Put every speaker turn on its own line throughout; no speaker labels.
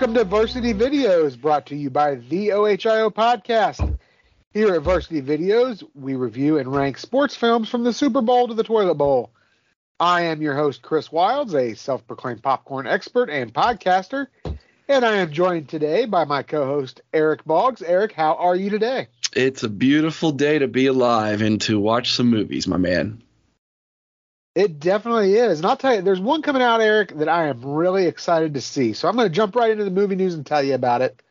welcome to Varsity Videos, brought to you by the OHIO Podcast. Here at Varsity Videos, we review and rank sports films from the Super Bowl to the toilet bowl. I am your host, Chris Wilds, a self proclaimed popcorn expert and podcaster, and I am joined today by my co host, Eric Boggs. Eric, how are you today?
It's a beautiful day to be alive and to watch some movies, my man.
It definitely is. And I'll tell you, there's one coming out, Eric, that I am really excited to see. So I'm going to jump right into the movie news and tell you about it.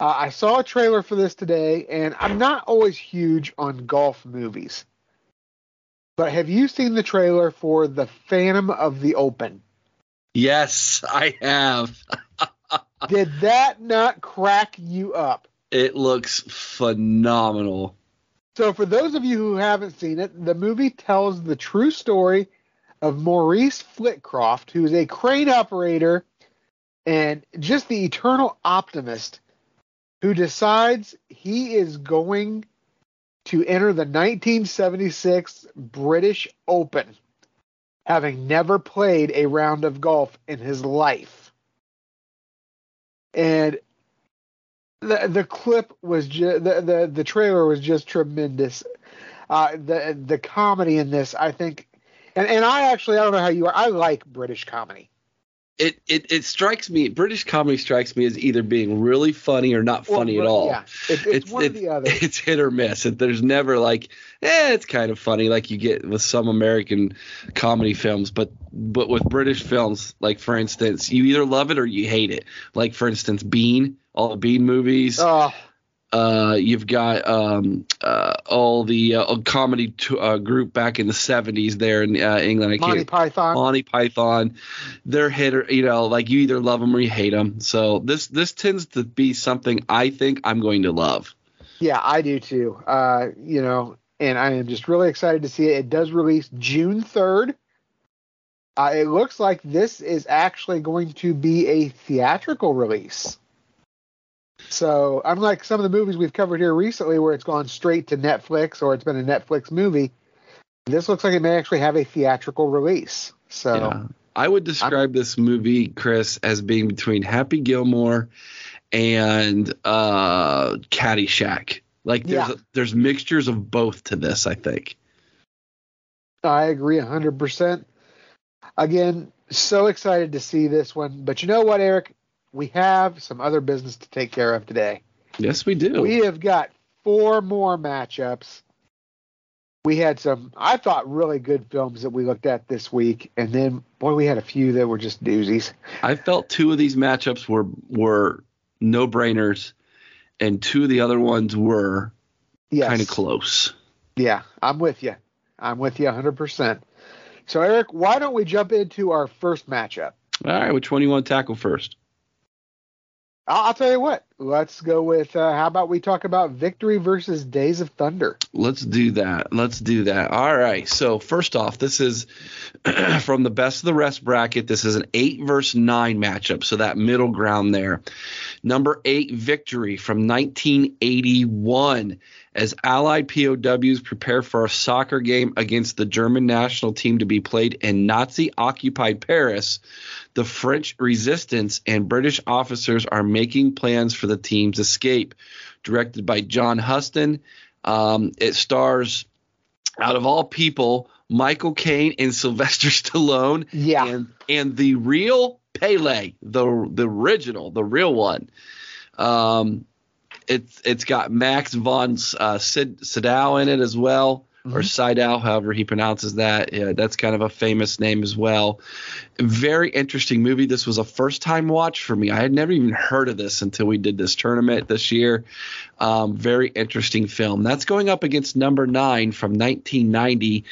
Uh, I saw a trailer for this today, and I'm not always huge on golf movies. But have you seen the trailer for The Phantom of the Open?
Yes, I have.
Did that not crack you up?
It looks phenomenal.
So, for those of you who haven't seen it, the movie tells the true story of Maurice Flitcroft, who is a crane operator and just the eternal optimist who decides he is going to enter the 1976 British Open, having never played a round of golf in his life. And the the clip was just the, the the trailer was just tremendous. Uh, the the comedy in this, I think, and and I actually I don't know how you are. I like British comedy.
It, it it strikes me British comedy strikes me as either being really funny or not funny
well,
at all.
Yeah, it, it's, it's, one
it's,
or the other.
It's hit or miss. There's never like, eh, it's kind of funny like you get with some American comedy films, but but with British films, like for instance, you either love it or you hate it. Like for instance, Bean, all the Bean movies.
Oh,
Uh, you've got um, uh, all the uh, comedy t- uh, group back in the 70s there in uh, England. I
Monty
can't,
Python.
Monty Python. They're hit or you know, like you either love them or you hate them. So this this tends to be something I think I'm going to love.
Yeah, I do too. Uh, you know, and I am just really excited to see it. It does release June third. Uh, it looks like this is actually going to be a theatrical release. So, unlike some of the movies we've covered here recently, where it's gone straight to Netflix or it's been a Netflix movie, this looks like it may actually have a theatrical release. So,
Yeah. I would describe this movie, Chris, as being between Happy Gilmore and uh, Caddyshack. Like there's
Yeah.
there's mixtures of both to this, I think.
I agree 100%. Again, so excited to see this one. But you know what, Eric? We have some other business to take care of today.
Yes, we do.
We have got four more matchups. We had some, I thought, really good films that we looked at this week. And then, boy, we had a few that were just doozies.
I felt two of these matchups were were no brainers, and two of the other ones were
Yes.
kind of close.
Yeah, I'm with you. I'm with you 100%. So, Eric, why don't we jump into our first matchup?
All right, which one do you want to tackle first?
I'll, I'll tell you what. Let's go with uh, how about we talk about Victory versus Days of Thunder?
Let's do that. Let's do that. All right. So first off, this is from the best of the rest bracket. This is an eight versus nine matchup. So that middle ground there. Number eight victory from 1981 as Allied POWs prepare for a soccer game against the German national team to be played in Nazi occupied Paris. The French resistance and British officers are making plans for the team's escape. Directed by John Huston. Um, it stars, out of all people, Michael Caine and Sylvester Stallone
Yeah.
and and the real Pele, the the original, the real one. Um, it's it's got Max von uh, Sid, Sydow in it as well, or
Mhm.
Sydow, however he pronounces that. Yeah, that's kind of a famous name as well. Very interesting movie. This was a first time watch for me. I had never even heard of this until we did this tournament this year. Um, very interesting film. That's going up against number nine from 1990,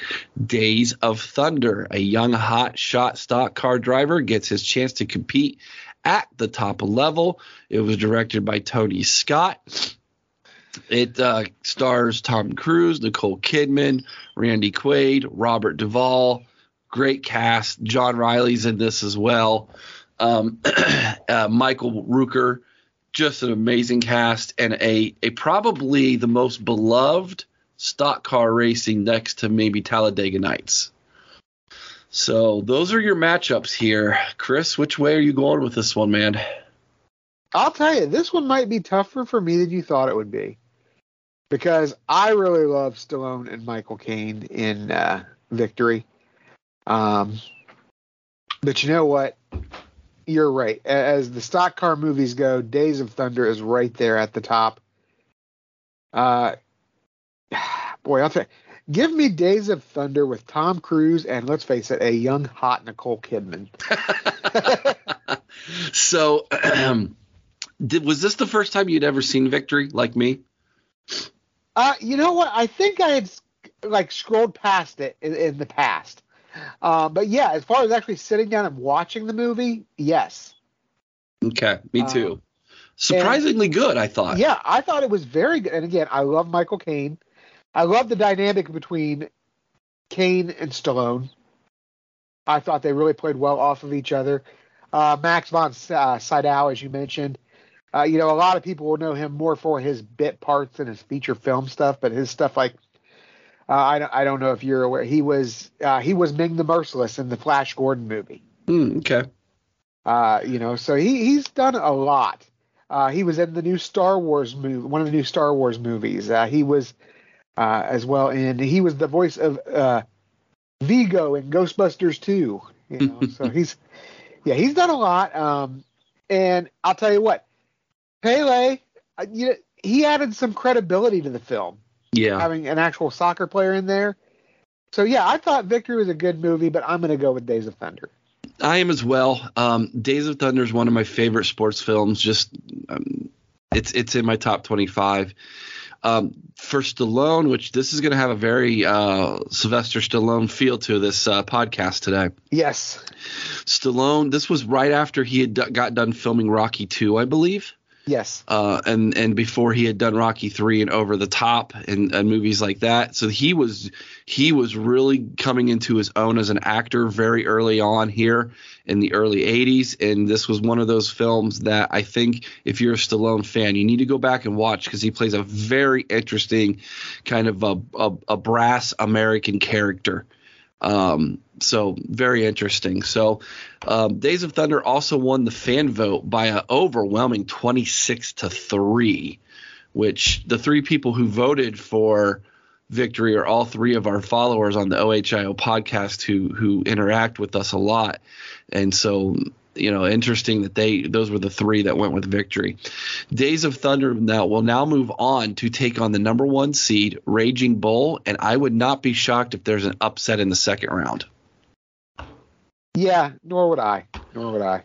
Days of Thunder. A young hot shot stock car driver gets his chance to compete at the top level. It was directed by Tony Scott. It uh, stars Tom Cruise, Nicole Kidman, Randy Quaid, Robert Duvall. Great cast. John Reilly's in this as well. Um, uh, Michael Rooker, just an amazing cast and a, a probably the most beloved stock car racing next to maybe Talladega Nights. So those are your matchups here. Chris, which way are you going with this one, man?
I'll tell you, this one might be tougher for me than you thought it would be, because I really love Stallone and Michael Caine in uh, Victory. Um, but you know what? You're right. As the stock car movies go, Days of Thunder is right there at the top. Uh, boy, I'll tell you, give me Days of Thunder with Tom Cruise and let's face it, a young hot Nicole Kidman.
so, did, was this the first time you'd ever seen Victory, like me?
Uh, you know what? I think I had like scrolled past it in, in the past. Uh, but yeah, as far as actually sitting down and watching the movie, yes.
Okay, me too. Um, Surprisingly and, good, I thought.
Yeah, I thought it was very good. And again, I love Michael Caine. I love the dynamic between Caine and Stallone. I thought they really played well off of each other. Uh, Max von uh, Sydow, as you mentioned, uh, you know, a lot of people will know him more for his bit parts and his feature film stuff, but his stuff like uh, I don't I don't know if you're aware he was uh, he was Ming the Merciless in the Flash Gordon movie.
Mm, okay.
Uh, you know, so he he's done a lot. Uh, he was in the new Star Wars movie, one of the new Star Wars movies. Uh, he was uh, as well, and he was the voice of uh, Vigo in Ghostbusters 2. You know, so he's yeah, he's done a lot. Um, and I'll tell you what, Pele, uh, you know, he added some credibility to the film.
Yeah,
having an actual soccer player in there. So yeah, I thought Victory was a good movie, but I'm going to go with Days of Thunder.
I am as well. Um, Days of Thunder is one of my favorite sports films. Just um, it's it's in my top 25. Um, for Stallone, which this is going to have a very uh, Sylvester Stallone feel to this uh, podcast today.
Yes.
Stallone, this was right after he had d- got done filming Rocky 2, I believe.
Yes.
Uh, and and before he had done Rocky three and Over the Top and, and movies like that, so he was he was really coming into his own as an actor very early on here in the early '80s, and this was one of those films that I think if you're a Stallone fan, you need to go back and watch because he plays a very interesting kind of a, a, a brass American character. Um, so very interesting. So um, Days of Thunder also won the fan vote by an overwhelming 26 to three, which the three people who voted for victory are all three of our followers on the OHIO podcast who who interact with us a lot, and so you know, interesting that they those were the three that went with victory. Days of Thunder now will now move on to take on the number one seed Raging Bull, and I would not be shocked if there's an upset in the second round.
Yeah, nor would I. Nor would I.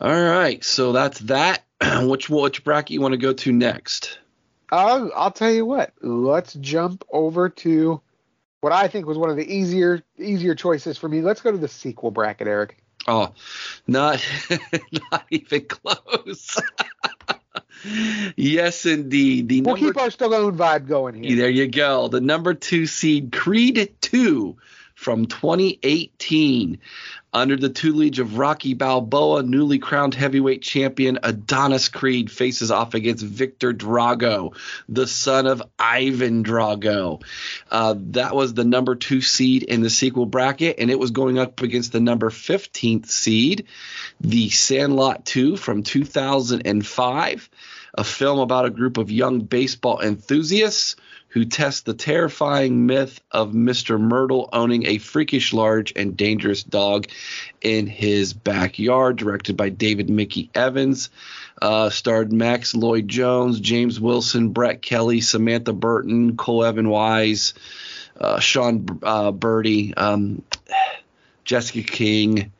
All right, so that's that. which which bracket you want to go to next?
Uh, I'll tell you what. Let's jump over to what I think was one of the easier easier choices for me. Let's go to the sequel bracket, Eric.
Oh, not not even close. yes, indeed.
The we'll number, keep our Stallone vibe going here.
There you go. The number two seed, Creed two from 2018 under the tutelage of Rocky Balboa, newly crowned heavyweight champion Adonis Creed faces off against Victor Drago, the son of Ivan Drago. Uh, that was the number two seed in the sequel bracket, and it was going up against the number 15th seed, The Sandlot 2 from 2005, a film about a group of young baseball enthusiasts who test the terrifying myth of Mr. Mertle owning a freakish large and dangerous dog in his backyard, directed by David Mickey Evans. Uh, starred Max Lloyd Jones, James Wilson, Brett Kelly, Samantha Burton, Cole Evan Weiss, uh, Sean uh, Berdy, um, Jessica King.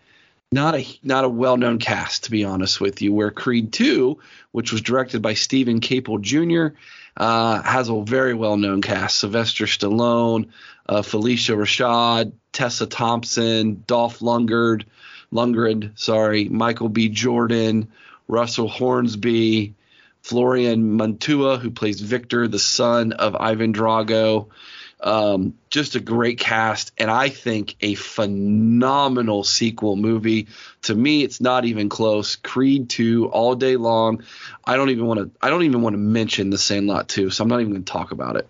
Not a not a well known cast to be honest with you. Where Creed 2, which was directed by Steven Caple Jr., uh, has a very well known cast Sylvester Stallone, uh, Phylicia Rashad, Tessa Thompson, Dolph Lundgren, Lundgren, sorry, Michael B. Jordan, Russell Hornsby, Florian Munteanu, who plays Victor, the son of Ivan Drago. Um, just a great cast, and I think a phenomenal sequel movie. To me, it's not even close. Creed 2 all day long. I don't even want to. I don't even want to mention the Sandlot 2, so I'm not even going to talk about it.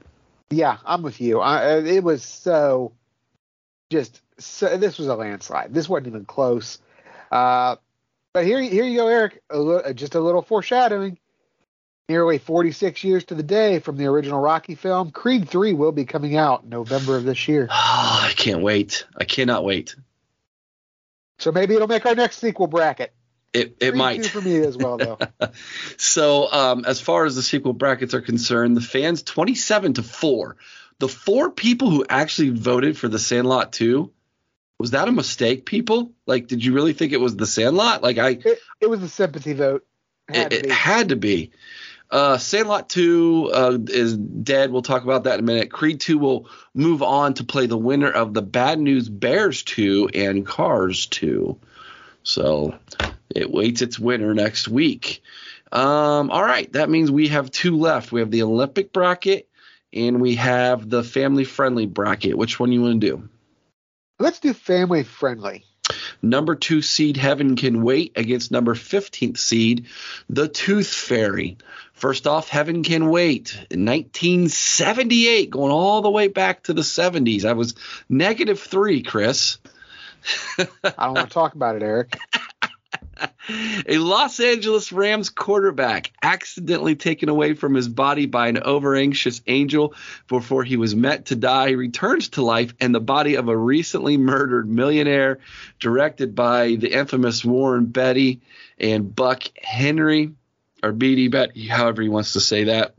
Yeah, I'm with you. I, it was so just. So, this was a landslide. This wasn't even close. Uh, But here, here you go, Eric. A just a little foreshadowing. Nearly 46 years to the day from the original Rocky film, Creed 3 will be coming out November of this year.
Oh, I can't wait. I cannot wait.
So maybe it'll make our next sequel bracket.
It it
Creed
might.
for me as well, though.
so um, as far as the sequel brackets are concerned, the fans 27 to 4. The four people who actually voted for the Sandlot 2, was that a mistake, people? Like, did you really think it was the Sandlot? Like, I
it, it was a sympathy vote. Had
it, it had to be. Uh, Sandlot 2 uh, is dead. We'll talk about that in a minute. Creed 2 will move on to play the winner of the Bad News Bears 2 and Cars 2. So it waits its winner next week. Um, all right, that means we have two left. We have the Olympic bracket and we have the family friendly bracket. Which one you want to do?
Let's do family friendly.
Number two seed Heaven Can Wait against number 15th seed The Tooth Fairy. First off, Heaven Can Wait. In 1978, going all the way back to the 70s. I was negative three, Chris.
I don't want to talk about it, Eric.
A Los Angeles Rams quarterback accidentally taken away from his body by an overanxious angel before he was met to die returns to life and the body of a recently murdered millionaire, directed by the infamous Warren Betty and Buck Henry, or Beatty Betty, however he wants to say that.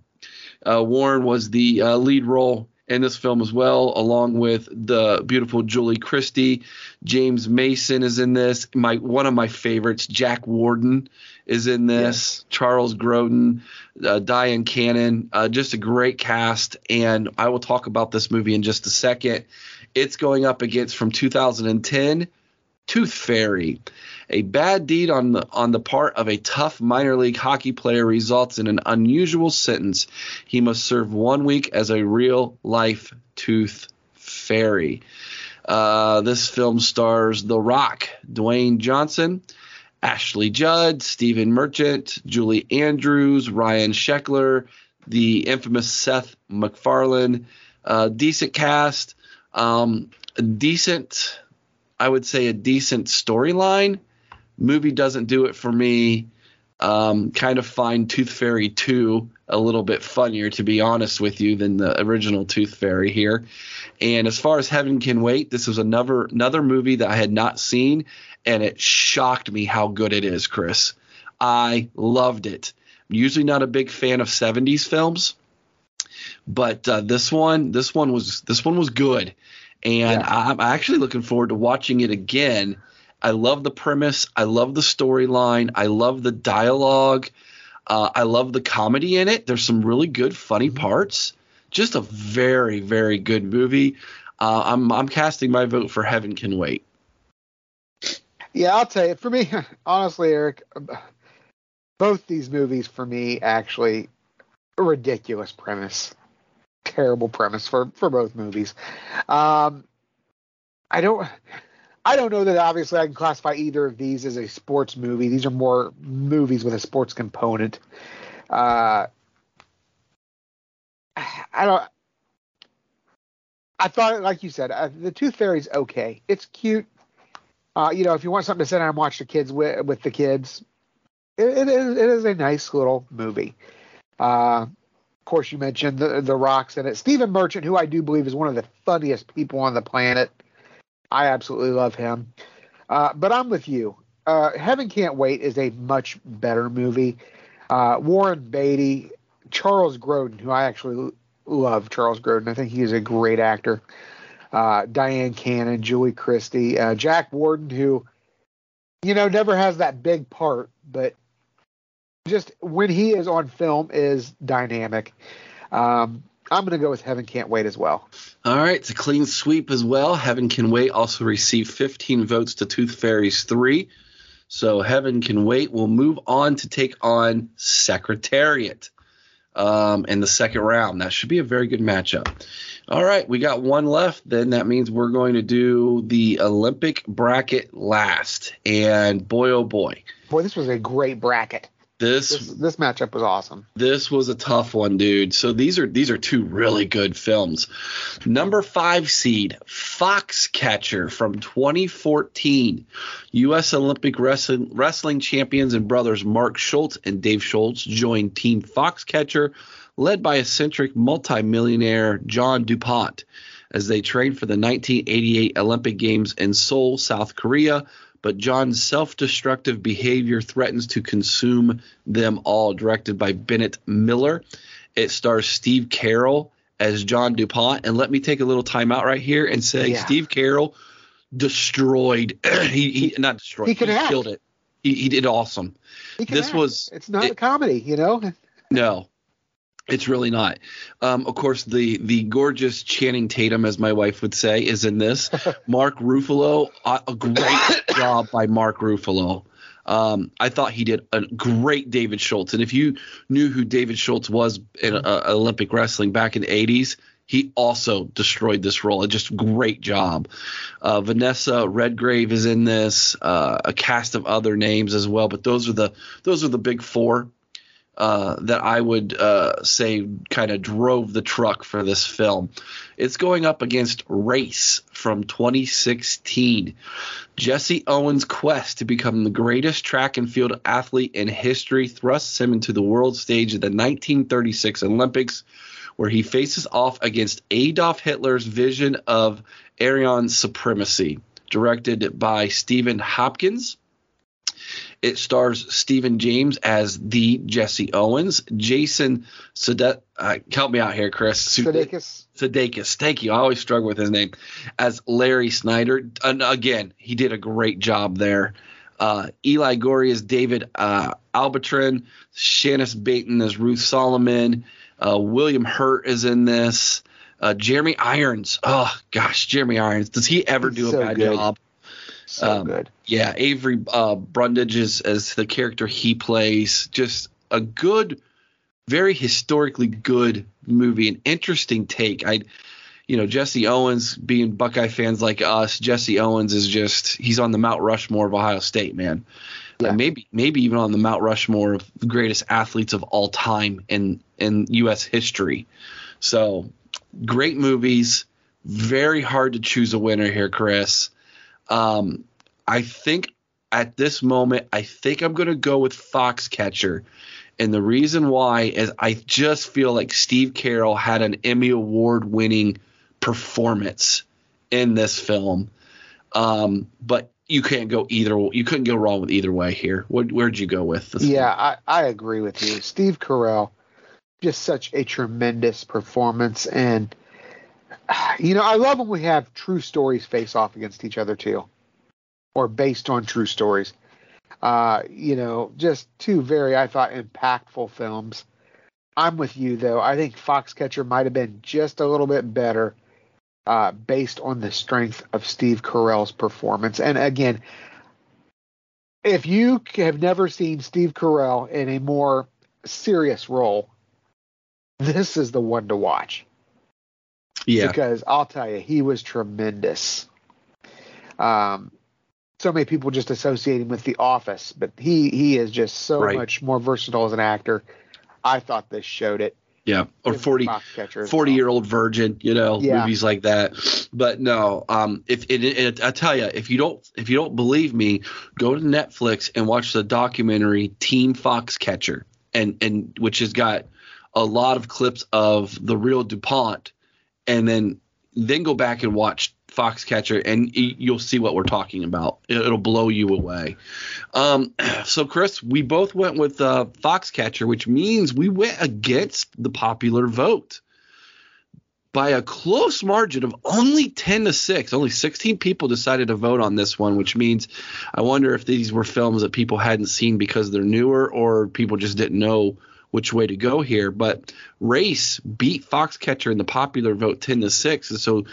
Uh, Warren was the uh, lead role in this film as well, along with the beautiful Julie Christie. James Mason is in this. My one of my favorites, Jack Warden, is in this. Charles Grodin, uh, Dyan Cannon, uh, just a great cast. And I will talk about this movie in just a second. It's going up against from 2010, Tooth Fairy. A bad deed on the on the part of a tough minor league hockey player results in an unusual sentence. He must serve one week as a real life tooth fairy. Uh, this film stars The Rock, Dwayne Johnson, Ashley Judd, Stephen Merchant, Julie Andrews, Ryan Sheckler, the infamous Seth MacFarlane. Uh, decent cast, um, decent, I would say, a decent storyline. Movie doesn't do it for me. Um, kind of find Tooth Fairy 2 a little bit funnier, to be honest with you, than the original Tooth Fairy here. And as far as Heaven Can Wait, this was another another movie that I had not seen, and it shocked me how good it is, Chris. I loved it. I'm usually not a big fan of 70s films, but uh, this one this one was this one was good, and
Yeah.
I'm actually looking forward to watching it again. I love the premise. I love the storyline. I love the dialogue. Uh, I love the comedy in it. There's some really good, funny parts. Just a very, very good movie. Uh, I'm I'm casting my vote for Heaven Can Wait.
Yeah, I'll tell you. For me, honestly, Eric, both these movies for me actually a ridiculous premise, terrible premise for for both movies. Um, I don't. I don't know that obviously I can classify either of these as a sports movie. These are more movies with a sports component. Uh, I don't. I thought, like you said, uh, the Tooth Fairy's okay. It's cute. Uh, you know, if you want something to sit down and watch the kids with, with the kids, it, it is it is a nice little movie. Uh, course, you mentioned the the rocks in it. Stephen Merchant, who I do believe is one of the funniest people on the planet. I absolutely love him. Uh, but I'm with you. Uh, Heaven Can't Wait is a much better movie. Uh, Warren Beatty, Charles Grodin, who I actually love Charles Grodin. I think he is a great actor. Uh, Dyan Cannon, Julie Christie, uh, Jack Warden, who, you know, never has that big part, but just when he is on film is dynamic. Um, I'm going to go with Heaven Can't Wait as well.
All right, it's a clean sweep as well. Heaven Can Wait also received 15 votes to Tooth Fairies 3. So Heaven Can Wait will move on to take on Secretariat um, in the second round. That should be a very good matchup. All right, we got one left. Then that means we're going to do the Olympic bracket last. And boy, oh boy.
Boy, this was a great bracket.
This
This this matchup was awesome.
This was a tough one, dude. So these are these are two really good films. Number five seed, Foxcatcher from 2014. U.S. Olympic wrestling, wrestling champions and brothers Mark Schultz and Dave Schultz joined Team Foxcatcher, led by eccentric multimillionaire John DuPont, as they trained for the 1988 Olympic Games in Seoul, South Korea but John's self destructive behavior threatens to consume them all, directed by Bennett Miller. It stars Steve Carell as John DuPont. And let me take a little time out right here and say
Yeah.
Steve Carell destroyed, he, he not destroyed,
He can act.
killed it. He, he did awesome.
He
This
act.
was-
it's not
it-
a comedy, you know.
No, it's really not. Um, of course, the the gorgeous Channing Tatum, as my wife would say, is in this. Mark Ruffalo, uh, a great job by Mark Ruffalo. Um, I thought he did a great David Schultz, and if you knew who David Schultz was in uh, Olympic wrestling back in the '80s, he also destroyed this role. A just great job. Uh, Vanessa Redgrave is in this. Uh, a cast of other names as well, but those are the those are the big four uh, that I would uh, say kind of drove the truck for this film. It's going up against Race from 2016. Jesse Owens' quest to become the greatest track and field athlete in history thrusts him into the world stage at the 1936 Olympics, where he faces off against Adolf Hitler's vision of Aryan supremacy. Directed by Stephen Hopkins. It stars Stephen James as the Jesse Owens, Jason Sudet. Uh, help me out here, Chris.
Sudeikis.
Sudeikis. Thank you. I always struggle with his name. As Larry Snyder. And again, he did a great job there. Uh, Eli Goree as David uh, Albatrin. Shanice Banton as Ruth Solomon. Uh, William Hurt is in this. Uh, Jeremy Irons. Oh, gosh, Jeremy Irons. Does he ever
He's
do a
so
bad
good.
job?
So
Um,
good.
Yeah, Avery uh, Brundage is as the character he plays. Just a good, very historically good movie. An interesting take. I, you know, Jesse Owens being Buckeye fans like us. Jesse Owens is just he's on the Mount Rushmore of Ohio State, man.
Yeah.
maybe maybe even on the Mount Rushmore of the greatest athletes of all time in in U.S. history. So great movies. Very hard to choose a winner here, Chris. Um, I think at this moment, I think I'm going to go with Foxcatcher. And the reason why is I just feel like Steve Carell had an Emmy Award winning performance in this film. Um, but you can't go either. You couldn't go wrong with either way here. What, where'd you go with? This
Yeah, I, I agree with you. Steve Carell, just such a tremendous performance. And, you know, I love when we have true stories face off against each other, too, or based on true stories. Uh, you know, just two very, I thought, impactful films. I'm with you, though. I think Foxcatcher might have been just a little bit better uh, based on the strength of Steve Carell's performance. And again, if you have never seen Steve Carell in a more serious role, this is the one to watch
Yeah.
because I'll tell you, he was tremendous. Um, so many people just associate him with The Office, but he he is just so
Right.
much more versatile as an actor. I thought this showed it.
Yeah. Or
Give
40, 40 year old virgin, you know,
Yeah.
movies like that. But no, um, if it, it, I tell you, if you don't, if you don't believe me, go to Netflix and watch the documentary Team Foxcatcher, and and which has got a lot of clips of the real Dupont, and then then go back and watch Foxcatcher, and you'll see what we're talking about. It- It'll blow you away. Um, so Chris, we both went with uh, Foxcatcher, which means we went against the popular vote by a close margin of only 10 to 6. Only 16 people decided to vote on this one, which means I wonder if these were films that people hadn't seen because they're newer or people just didn't know which way to go here. But Race beat Foxcatcher in the popular vote 10 to 6. And so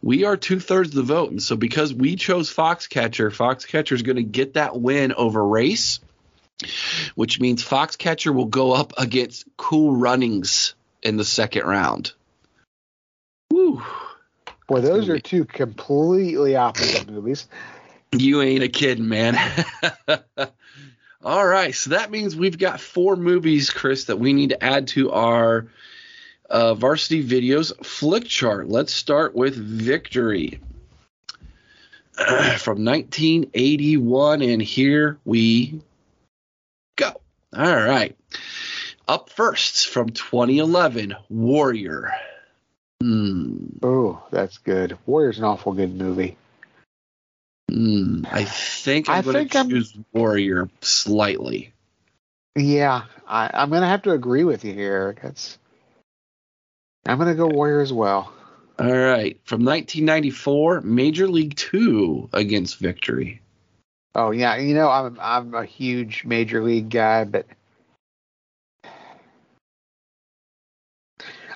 we are two thirds of the vote. And so because we chose Foxcatcher, Foxcatcher is going to get that win over Race, which means Foxcatcher will go up against Cool Runnings in the second round. Woo.
Boy, those are two completely opposite movies.
You ain't a kidding, man. All right, so that means we've got four movies, Chris, that we need to add to our uh, Varsity Videos flick chart. Let's start with Victory from 1981, and here we go. All right. Up first from 2011, Warrior. Hmm.
Oh, that's good. Warrior's an awful good movie.
Hmm. I think I'm
I
going to
I'm-
Warrior slightly.
Yeah, I, I'm gonna have to agree with you here. That's I'm gonna go Warrior as well.
All right. From 1994, Major League Two against Victory.
Oh yeah, you know I'm I'm a huge major league guy, but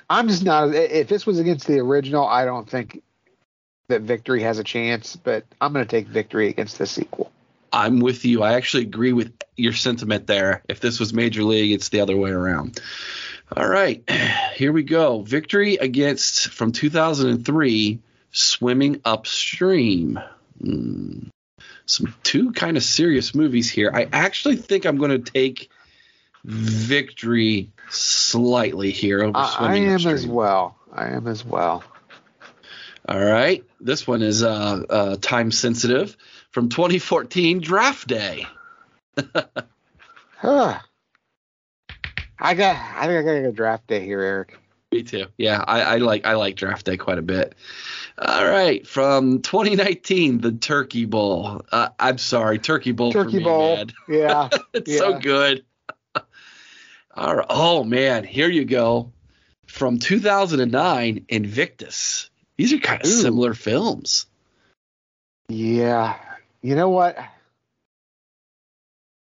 I'm just not. If this was against the original, I don't think that Victory has a chance. But I'm going to take Victory against the sequel.
I'm with you. I actually agree with your sentiment there. If this was Major League, it's the other way around. All right, here we go. Victory against from 2003, Swimming Upstream. Hmm. Some two kind of serious movies here. I actually think I'm going to take Victory slightly here over
Swimming I,
I
am
Upstream.
as well. I am as well.
All right, this one is uh, uh, time sensitive from 2014, Draft Day.
Huh. I got. I think I got to go draft day here, Eric.
Me too. Yeah, I, I like I like Draft Day quite a bit. All right, from 2019, the Turkey Bowl. Uh, I'm sorry, Turkey Bowl. for
Turkey
me,
Bowl.
man.
Yeah.
it's so good. All right. Oh man, here you go. From 2009, Invictus. These are kind of
Ooh.
similar films.
Yeah. You know what?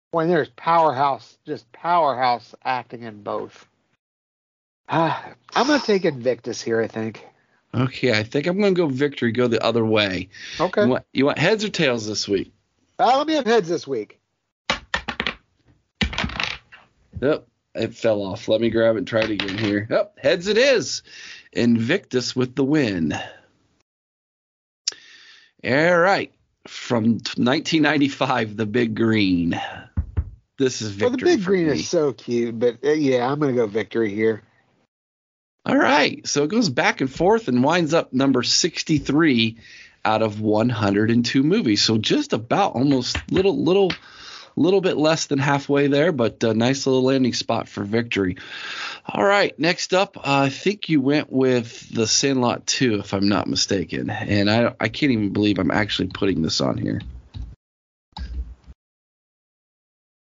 When there's powerhouse, just powerhouse acting in both. Ah, I'm gonna take Invictus here. I think.
Okay, I think I'm gonna go Victory. Go the other way.
Okay.
You want you want heads or tails this week?
Uh, let me have heads this week.
Yep, it fell off. Let me grab it and try it again here. Yep, heads it is. Invictus with the win. All right. From 1995, The Big Green. This is victory.
Well, the big green
me.
is so cute, but uh, yeah, I'm gonna go victory here.
All right. So it goes back and forth and winds up number 63 out of 102 movies. So just about almost little little little bit less than halfway there, but a nice little landing spot for victory. All right. Next up, uh, I think you went with The Sandlot 2 if I'm not mistaken. And I I can't even believe I'm actually putting this on here.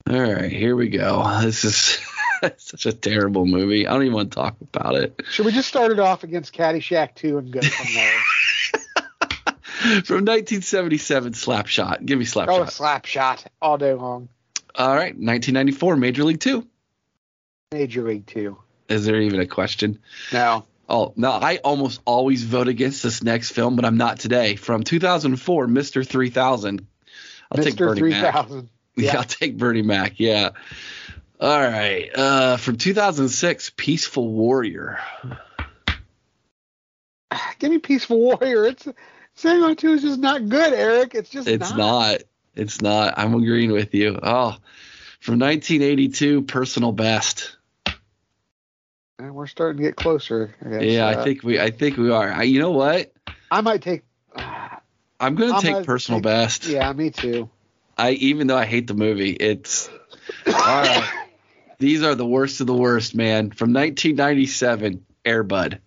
All right, here we go. This is such a terrible movie. I don't even want to talk about it.
Should we just start it off against Caddyshack 2 and go from there?
From 1977, Slapshot. Give me
oh,
Slapshot.
slap shot all day long.
All right, 1994, Major League Two.
Major League 2.
Is there even a question?
No.
Oh, no, I almost always vote against this next film, but I'm not today. From 2004, Mr. 3000. I'll take
Mr.
Bernie Mac.
3000.
Yeah.
Yeah.
I'll take Bernie Mac. Yeah. All right. Uh, from 2006, Peaceful Warrior.
Give me Peaceful Warrior. It's Sandlot 2 is just not good, Eric. It's just
It's not. It's not. I'm agreeing with you. Oh, from 1982, Personal Best.
And we're starting to get closer. I guess.
Yeah, I
Uh,
think we. I think we are. I, you know what?
I might take. Uh,
I'm gonna
I'm
take
gonna
Personal
take-
Best.
yeah, me too.
I even though I hate the movie, it's all right. These are the worst of the worst, man. From 1997, Airbud.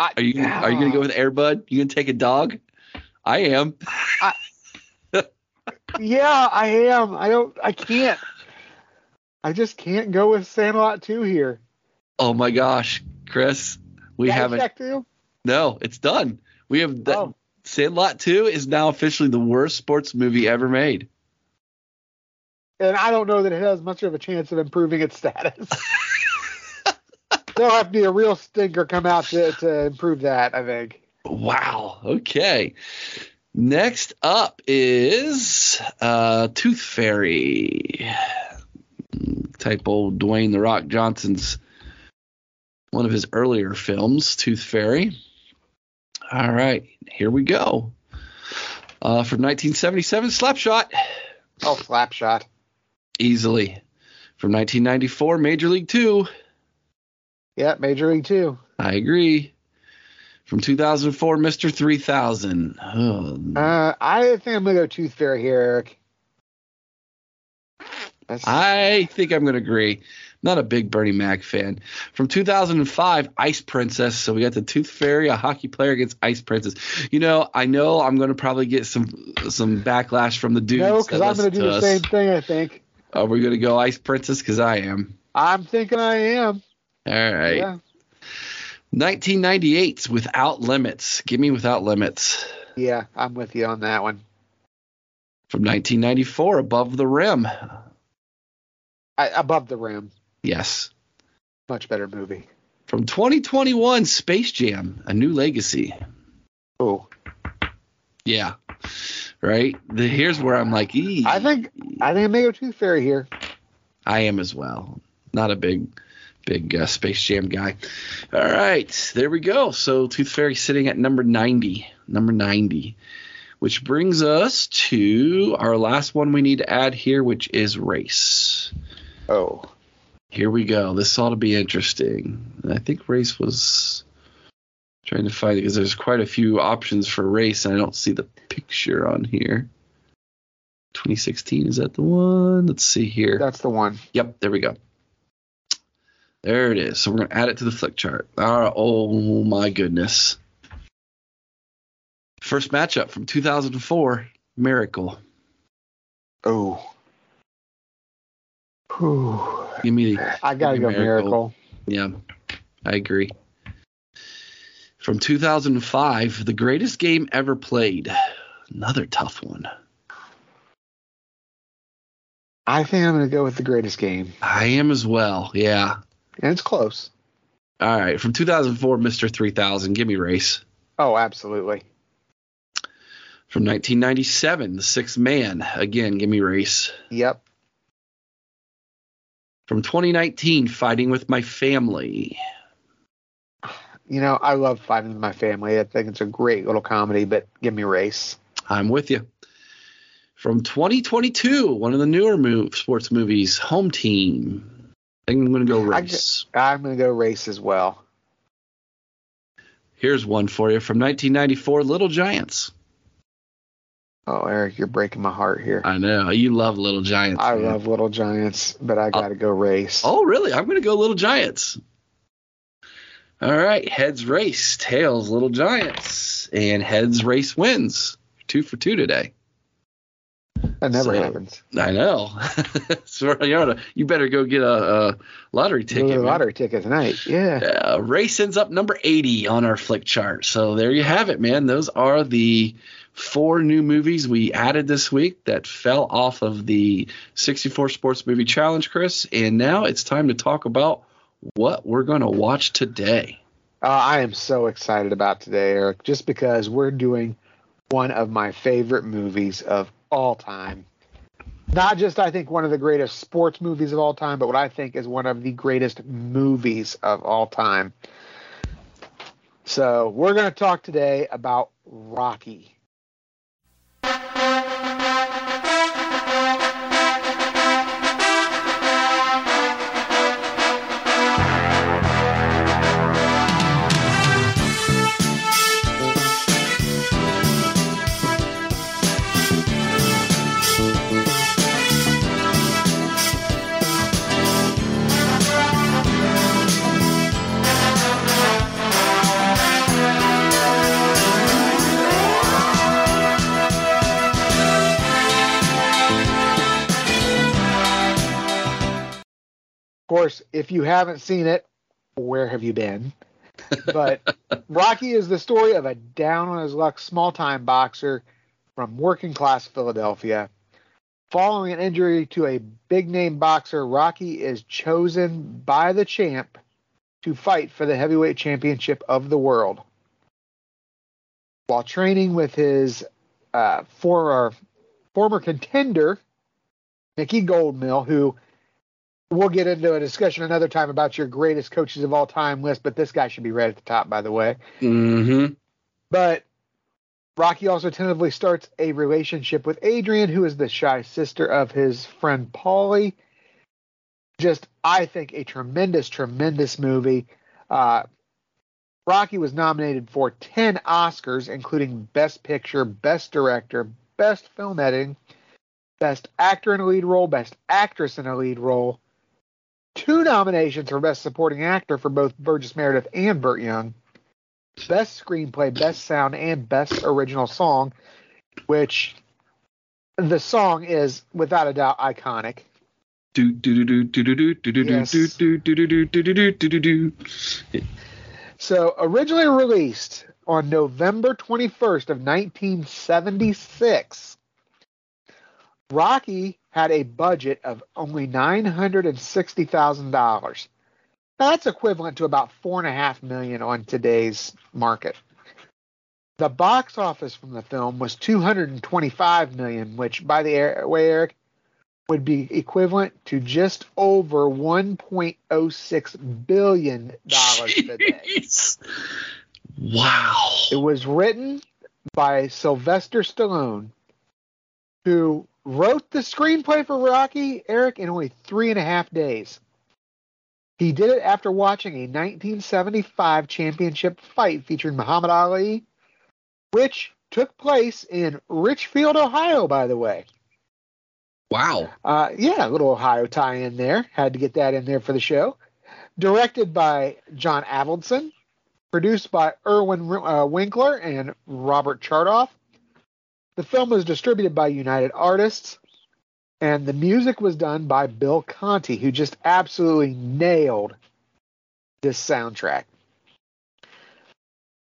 I,
Are you are you gonna go with Airbud? You gonna take a dog? I am.
Yeah, I am. I don't. I can't. I just can't go with Sandlot 2 here.
Oh my gosh, Chris, we haven't.
Caddyshack 2?
No, it's done. We have the,
Oh.
Sandlot 2 is now officially the worst sports movie ever made.
And I don't know that it has much of a chance of improving its status. There'll have to be a real stinker come out to, to improve that, I think.
Wow. Okay. Next up is uh, Tooth Fairy. Type old Dwayne the Rock Johnson's one of his earlier films, Tooth Fairy. All right, here we go. Uh, from 1977, Slapshot.
Oh, Slapshot.
Easily. From 1994, Major League Two.
Yeah, Major League Two.
I agree. From 2004, Mr. 3000. Oh,
Uh, I think I'm gonna go Tooth Fairy here, Eric. That's,
I think I'm going to agree. Not a big Bernie Mac fan. From 2005, Ice Princess. So we got the Tooth Fairy, a hockey player against Ice Princess. You know, I know I'm going to probably get some some backlash from the dudes.
no, because I'm gonna do
to
the
us.
same thing. I think.
Are we going to go Ice Princess? Because I am.
I'm thinking I am.
All right.
Yeah.
1998's Without Limits. Give me Without Limits.
Yeah, I'm with you on that one.
From 1994, Above the Rim.
I, above the rim,
Yes.
much better movie.
From 2021, Space Jam, A New Legacy.
Oh,
Yeah. Right? The, here's where I'm like, ee.
I think I think I may go Tooth Fairy here.
I am as well. Not a big, big uh, Space Jam guy. All right, there we go. So Tooth Fairy sitting at number 90. Number 90. Which brings us to our last one we need to add here, which is race.
Oh,
Here we go. This ought to be interesting. I think race was trying to find it because there's quite a few options for race, and I don't see the picture on here. 2016 is that the one? Let's see here.
that's the one.
Yep, there we go. There it is. So we're gonna add it to the flick chart. All right, oh my goodness. First matchup from 2004, Miracle.
Oh. Whew.
Give me the
I gotta go
me
Miracle.
Yeah, I agree. From 2005, the greatest game ever played. Another tough one.
I think I'm gonna go with the greatest game,
I am as well. Yeah.
And it's close.
All right. From 2004, Mr. 3000. Give me race.
Oh, absolutely.
From 1997, The Sixth Man. Again, give me race.
Yep.
From 2019, Fighting with My Family.
You know, I love fighting with my family. I think it's a great little comedy, but give me race.
I'm with you. From 2022, one of the newer move, sports movies, Home Team. Think I'm going to go race.
I'm gonna go race as well.
Here's one for you from 1994, Little Giants.
Oh, Eric, you're breaking my heart here.
I know you love Little Giants.
I
man.
love Little Giants, but I gotta go race.
Oh, really? I'm going to go Little Giants. All right, heads race, tails Little Giants, and heads race wins. Two for two today.
That never
so-
happens.
I know. so you, ought to- you better go get a, a lottery ticket.
the
man.
lottery ticket tonight. Yeah.
Uh, race ends up number 80 on our flick chart. So there you have it, man. Those are the four new movies we added this week that fell off of the 64 Sports Movie Challenge, Chris. And now it's time to talk about what we're going to watch today.
Uh, I am so excited about today, Eric, just because we're doing one of my favorite movies of all time. Not just, I think, one of the greatest sports movies of all time, but what I think is one of the greatest movies of all time. So, we're going to talk today about Rocky. If you haven't seen it, where have you been? But Rocky is the story of a down on his luck small time boxer from working class Philadelphia. Following an injury to a big name boxer, Rocky is chosen by the champ to fight for the heavyweight championship of the world. While training with his uh, former, former contender, Mickey Goldmill, who we'll get into a discussion another time about your greatest coaches of all time list, but this guy should be right at the top, by the way.
Mm-hmm.
But Rocky also tentatively starts a relationship with Adrian, who is the shy sister of his friend Paulie. Just, I think, a tremendous, tremendous movie. Uh, Rocky was nominated for 10 Oscars, including Best Picture, Best Director, Best Film Editing, Best Actor in a Lead Role, Best Actress in a Lead Role, two nominations for Best Supporting Actor for both Burgess Meredith and Burt Young, Best Screenplay, Best Sound, and Best Original Song, which the song is without a doubt iconic.
Do do do do do do do do do
Yes.
do do do do do do do do do do.
So originally released on November 21st of 1976, Rocky had a budget of only $960,000. That's equivalent to about four and a half million on today's market. The box office from the film was 225 million, which, by the way, Eric, would be equivalent to just over 1.06 billion dollars today.
Wow.
It was written by Sylvester Stallone, who wrote the screenplay for Rocky, Eric, in only three and a half days. He did it after watching a 1975 championship fight featuring Muhammad Ali, which took place in Richfield, Ohio, by the way.
Wow.
Uh, yeah, a little Ohio tie in there. Had to get that in there for the show. Directed by John Avildsen. Produced by Irwin uh, Winkler and Robert Chartoff. The film was distributed by United Artists. And the music was done by Bill Conti, who just absolutely nailed this soundtrack.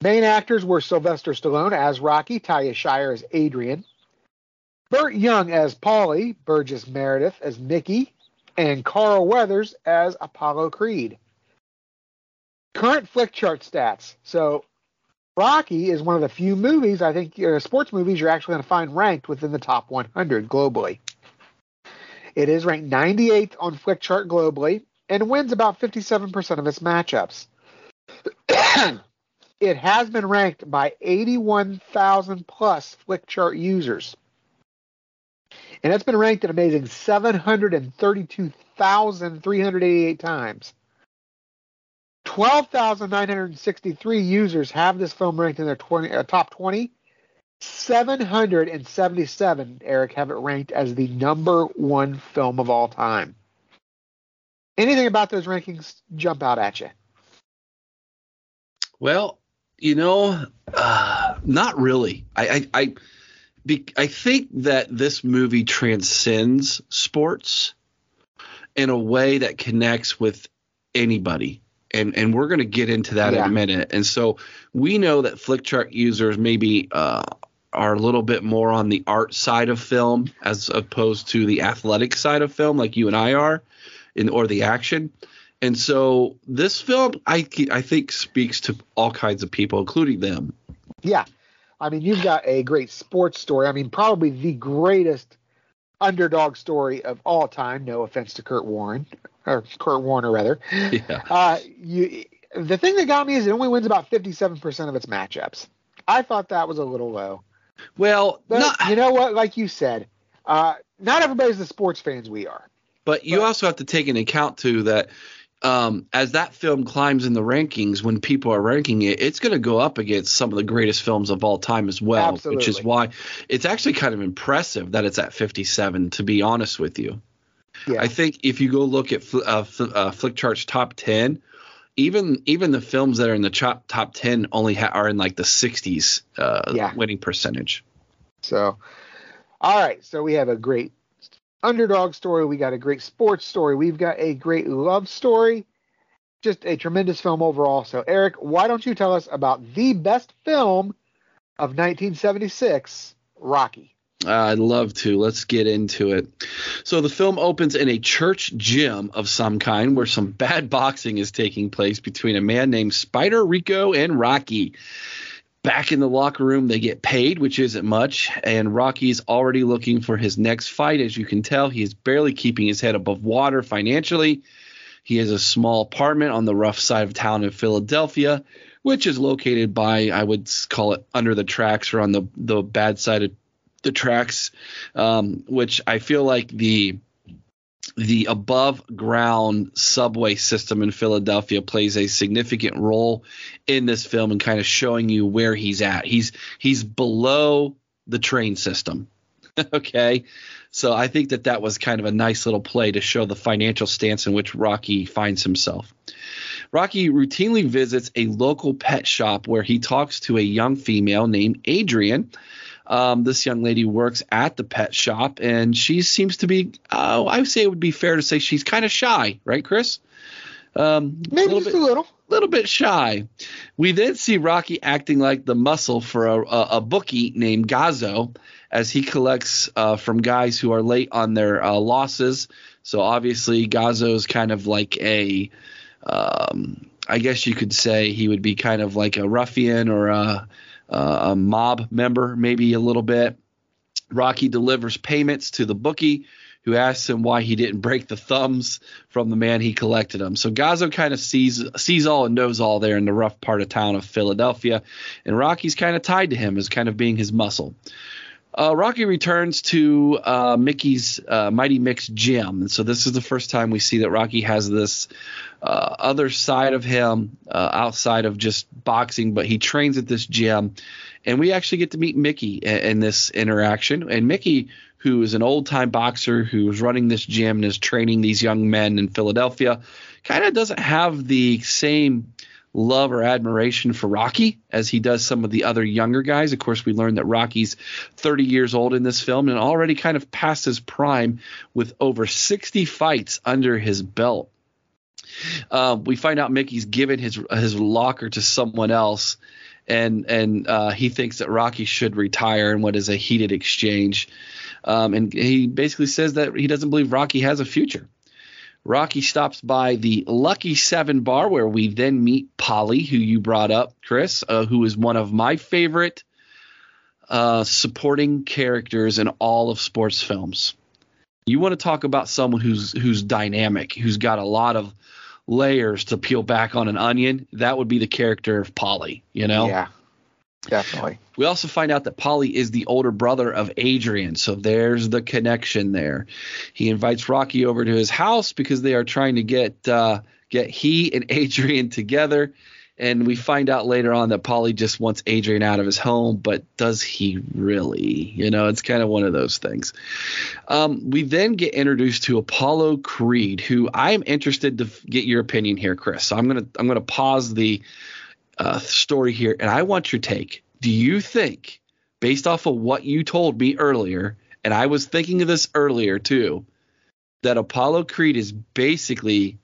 Main actors were Sylvester Stallone as Rocky, Talia Shire as Adrian, Burt Young as Paulie, Burgess Meredith as Mickey, and Carl Weathers as Apollo Creed. Current Flickchart stats. So, Rocky is one of the few movies, I think, sports movies you're actually going to find ranked within the top 100 globally. It is ranked 98th on Flickchart globally and wins about 57% of its matchups. it has been ranked by 81,000 plus Flickchart users and it's been ranked an amazing 732,388 times. 12,963 users have this film ranked in their 20, uh, top 20. 777, Eric, have it ranked as the number one film of all time. Anything about those rankings jump out at you?
Well, you know, uh, not really. I, I, I, be, I think that this movie transcends sports in a way that connects with anybody. And, and we're going to get into that
Yeah.
in a minute. And so we know that Flickchart users maybe uh, are a little bit more on the art side of film as opposed to the athletic side of film, like you and I are, in or the action. And so this film, I I think speaks to all kinds of people, including them.
Yeah. I mean, you've got a great sports story. I mean, probably the greatest underdog story of all time. No offense to Kurt Warren, or Kurt Warner, rather.
Yeah.
Uh, you, the thing that got me is it only wins about 57% of its matchups. I thought that was a little low.
Well,
But
not,
you know what? Like you said, uh, not everybody's the sports fans we are.
but you
but-
also have to take into account too that um, as that film climbs in the rankings, when people are ranking it, it's going to go up against some of the greatest films of all time as well. Absolutely. Which is why it's actually kind of impressive that it's at 57. To be honest with you,
Yeah.
I think if you go look at uh, uh, Flickchart's top 10, even even the films that are in the top top 10 only ha- are in like the 60s uh,
Yeah.
winning percentage.
So, all right. So we have a great underdog story. We got a great sports story. We've got a great love story. Just a tremendous film overall. So, Eric, why don't you tell us about the best film of 1976, Rocky?
I'd love to. Let's get into it. So the film opens in a church gym of some kind where some bad boxing is taking place between a man named Spider Rico and Rocky. Back in the locker room, they get paid, which isn't much, and Rocky's already looking for his next fight. As you can tell, he is barely keeping his head above water financially. He has a small apartment on the rough side of town in Philadelphia which is located by I would call it under the tracks or on the the bad side of the tracks, um, which I feel like the the above ground subway system in Philadelphia plays a significant role in this film and kind of showing you where he's at. He's he's below the train system. okay. So I think that that was kind of a nice little play to show the financial stance in which Rocky finds himself. Rocky routinely visits a local pet shop where he talks to a young female named Adrian um, this young lady works at the pet shop, and she seems to be, uh, I would say it would be fair to say she's kind of shy, right, Chris?
Um, Maybe a just bit, a little.
Little bit shy. We then see Rocky acting like the muscle for a, a, a bookie named Gazzo as he collects uh, from guys who are late on their uh, losses. So obviously, Gazzo is kind of like a, um, I guess you could say he would be kind of like a ruffian or a uh, a mob member, maybe a little bit. Rocky delivers payments to the bookie, who asks him why he didn't break the thumbs from the man he collected them. So Gazzo kind of sees sees all and knows all there in the rough part of town of Philadelphia, and Rocky's kind of tied to him as kind of being his muscle. Uh, Rocky returns to uh, Mickey's uh, Mighty Mick's gym, and so this is the first time we see that Rocky has this uh, other side of him uh, outside of just boxing, but he trains at this gym, and we actually get to meet Mickey in, in this interaction. And Mickey, who is an old time boxer who is running this gym and is training these young men in Philadelphia, kind of doesn't have the same love or admiration for Rocky as he does some of the other younger guys. Of course, we learned that Rocky's 30 years old in this film and already kind of past his prime with over 60 fights under his belt. Uh, we find out Mickey's given his his locker to someone else, and and uh, he thinks that Rocky should retire in what is a heated exchange. Um, and he basically says that he doesn't believe Rocky has a future. Rocky stops by the Lucky Seven bar where we then meet Paulie, who you brought up, Chris, uh, who is one of my favorite uh, supporting characters in all of sports films. You want to talk about someone who's who's dynamic, who's got a lot of layers to peel back on an onion. That would be the character of Paulie. You know?
Yeah. Definitely.
We also find out that Paulie is the older brother of Adrian, so there's the connection there. He invites Rocky over to his house because they are trying to get uh, get he and Adrian together. And we find out later on that Paulie just wants Adrian out of his home, but does he really? You know, it's kind of one of those things. Um, we then get introduced to Apollo Creed, who I'm interested to get your opinion here, Chris. So I'm gonna I'm gonna pause the uh, story here, and I want your take. Do you think, based off of what you told me earlier, and I was thinking of this earlier too, that Apollo Creed is basically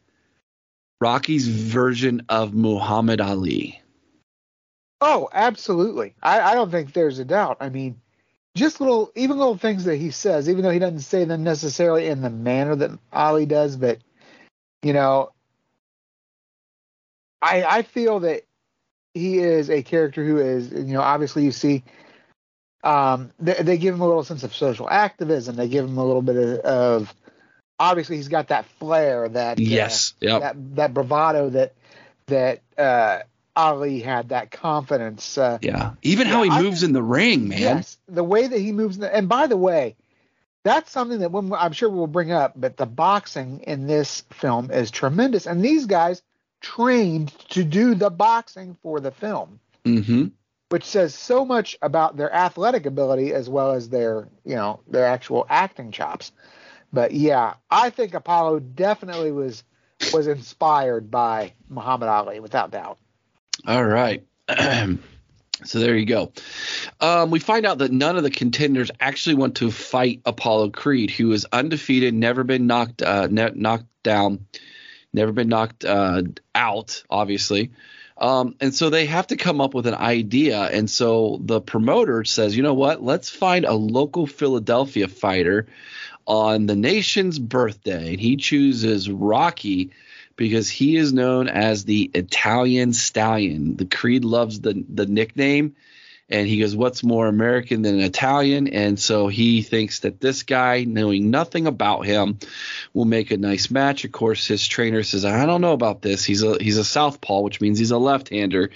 Rocky's version of Muhammad Ali?
Oh, absolutely. I, I don't think there's a doubt. I mean, just little, even little things that he says, even though he doesn't say them necessarily in the manner that Ali does, but you know, I I feel that he is a character who is, you know, obviously you see, um, they, they give him a little sense of social activism. They give him a little bit of, of obviously he's got that flair, that
yes,
uh, yep. that that bravado that that uh, Ali had, that confidence. Uh,
yeah, even yeah, how he I moves in the ring, man. Yes,
the way that he moves. The, and by the way, that's something that when, I'm sure we'll bring up. But the boxing in this film is tremendous, and these guys trained to do the boxing for the film.
Mm-hmm.
Which says so much about their athletic ability as well as their, you know, their actual acting chops. But yeah, I think Apollo definitely was was inspired by Muhammad Ali without doubt.
All right. so there you go. Um, we find out that none of the contenders actually want to fight Apollo Creed, who is undefeated, never been knocked uh, ne- knocked down never been knocked uh, out, obviously. Um, and so they have to come up with an idea. And so the promoter says, you know what? Let's find a local Philadelphia fighter on the nation's birthday. And he chooses Rocky because he is known as the Italian Stallion. The Creed loves the, the nickname. And he goes, "What's more American than Italian?" And so he thinks that this guy, knowing nothing about him, will make a nice match. Of course, his trainer says, "I don't know about this. He's a he's a southpaw, which means he's a left-hander,"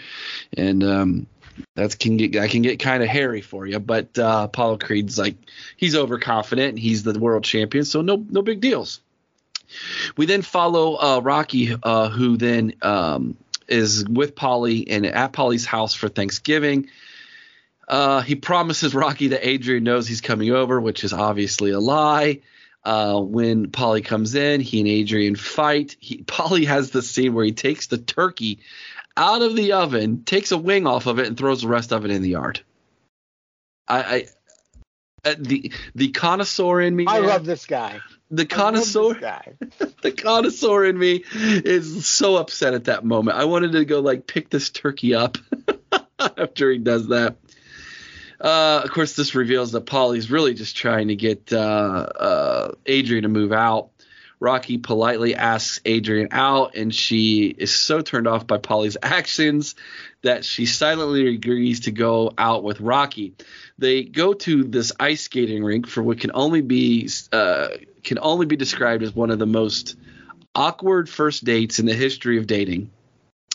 and um, that can get that can get kind of hairy for you. But uh, Apollo Creed's like he's overconfident and he's the world champion, so no no big deals. We then follow uh, Rocky, uh, who then um, is with Paulie and at Paulie's house for Thanksgiving. Uh, he promises Rocky that Adrian knows he's coming over, which is obviously a lie. Uh, when Paulie comes in, he and Adrian fight. He, Paulie has the scene where he takes the turkey out of the oven, takes a wing off of it, and throws the rest of it in the yard. I, I uh, the the connoisseur in me.
I
man,
love this guy.
the connoisseur
guy.
the connoisseur in me is so upset at that moment. I wanted to go like pick this turkey up after he does that. Uh, of course, this reveals that Paulie's really just trying to get uh, uh, Adrian to move out. Rocky politely asks Adrian out, and she is so turned off by Paulie's actions that she silently agrees to go out with Rocky. They go to this ice skating rink for what can only be uh, can only be described as one of the most awkward first dates in the history of dating,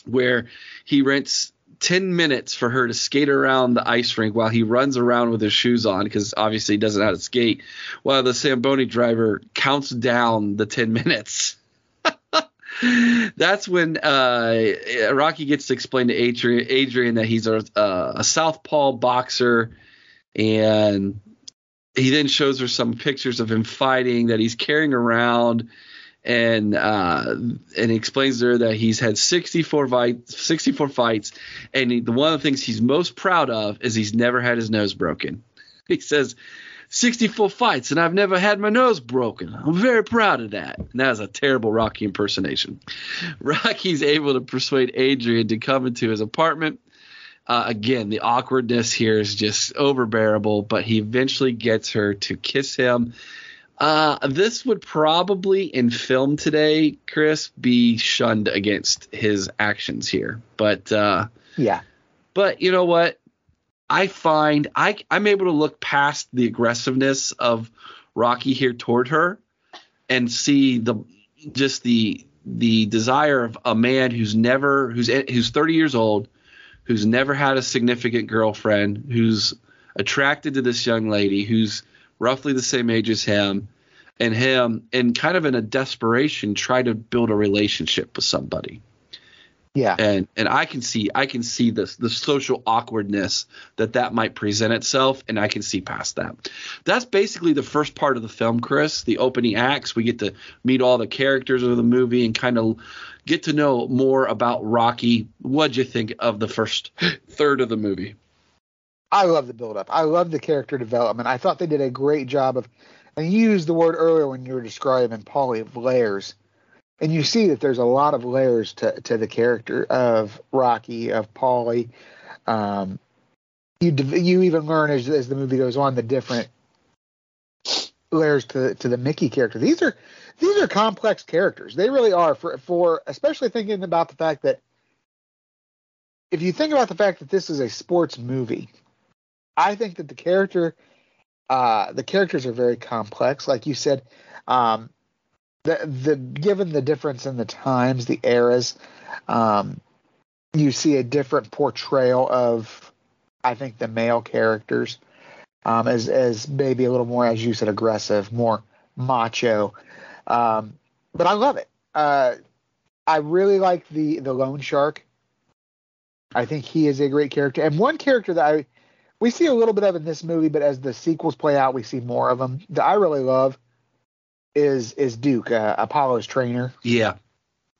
where he rents 10 minutes for her to skate around the ice rink while he runs around with his shoes on because obviously he doesn't know how to skate, while the Zamboni driver counts down the 10 minutes. That's when uh, Rocky gets to explain to Adrian, Adrian that he's a, a southpaw boxer, and he then shows her some pictures of him fighting that he's carrying around and uh, and he explains to her that he's had 64 fights, 64 fights, and he, the one of the things he's most proud of is he's never had his nose broken. He says, 64 fights, and I've never had my nose broken. I'm very proud of that. And that is a terrible Rocky impersonation. Rocky's able to persuade Adrian to come into his apartment. Uh, again, the awkwardness here is just overbearable, but he eventually gets her to kiss him. Uh, this would probably in film today, Chris, be shunned against his actions here. But uh,
Yeah.
but you know what? I find I I'm able to look past the aggressiveness of Rocky here toward her and see the just the the desire of a man who's never who's who's 30 years old, who's never had a significant girlfriend, who's attracted to this young lady who's roughly the same age as him, and him, and kind of in a desperation, try to build a relationship with somebody.
Yeah.
And and I can see I can see this the social awkwardness that that might present itself, and I can see past that. That's basically the first part of the film, Chris. The opening acts, we get to meet all the characters of the movie and kind of get to know more about Rocky. What'd you think of the first third of the movie?
I love the build up. I love the character development. I thought they did a great job of and you used the word earlier when you were describing Paulie of layers. And you see that there's a lot of layers to, to the character of Rocky, of Paulie. Um, you you even learn as, as the movie goes on the different layers to to the Mickey character. These are these are complex characters. They really are for for especially thinking about the fact that if you think about the fact that this is a sports movie, I think that the character uh, the characters are very complex. Like you said, um, the the given the difference in the times, the eras, um, you see a different portrayal of, I think, the male characters um, as as maybe a little more, as you said, aggressive, more macho. Um, but I love it. Uh, I really like the the loan shark. I think he is a great character, and one character that I we see a little bit of in this movie, but as the sequels play out, we see more of them. That I really love is is Duke, uh, Apollo's trainer.
Yeah,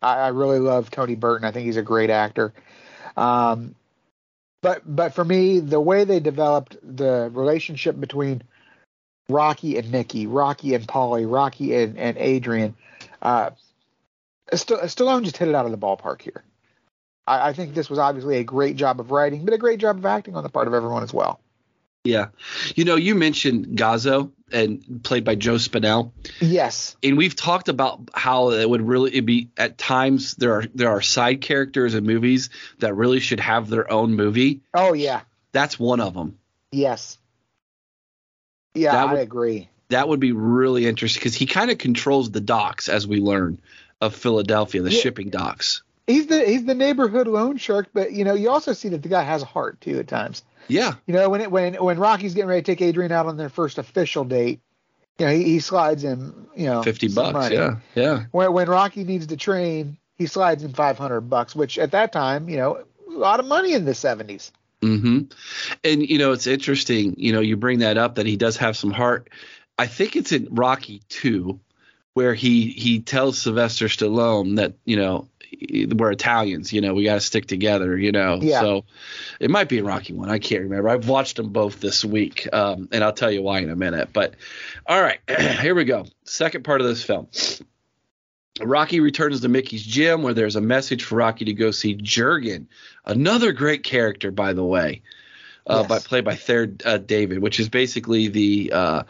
I, I really love Tony Burton. I think he's a great actor. Um, but but for me, the way they developed the relationship between Rocky and Mickey, Rocky and Paulie, Rocky and, and Adrian, uh, St- Stallone just hit it out of the ballpark here. I, I think this was obviously a great job of writing, but a great job of acting on the part of everyone as well.
yeah. You know, you mentioned Gazzo and played by Joe Spinell.
Yes.
and we've talked about how it would really it'd be at times there are there are side characters in movies that really should have their own movie.
Oh yeah.
That's one of them.
Yes. Yeah,
That
I
would-
agree.
That would be really interesting because he kind of controls the docks, as we learn, of Philadelphia, the
Yeah.
shipping docks.
He's the he's the neighborhood loan shark, but you know you also see that the guy has a heart too at times.
Yeah,
You know when it, when when Rocky's getting ready to take Adrian out on their first official date, you know he, he slides him you know
fifty bucks.
money.
Yeah, yeah.
When when Rocky needs to train, he slides in five hundred bucks, which at that time you know a lot of money in the seventies.
hmm And you know, it's interesting. You know, you bring that up that he does have some heart. I think it's in Rocky Two, where he he tells Sylvester Stallone that you know we're Italians. You know, we got to stick together. You know,
Yeah.
so it might be a Rocky One. I can't remember. I've watched them both this week, um, and I'll tell you why in a minute. But all right, here we go. Second part of this film. Rocky returns to Mickey's gym where there's a message for Rocky to go see Jurgen, another great character, by the way, uh,
Yes.
by played by Thayer uh, David, which is basically the, uh,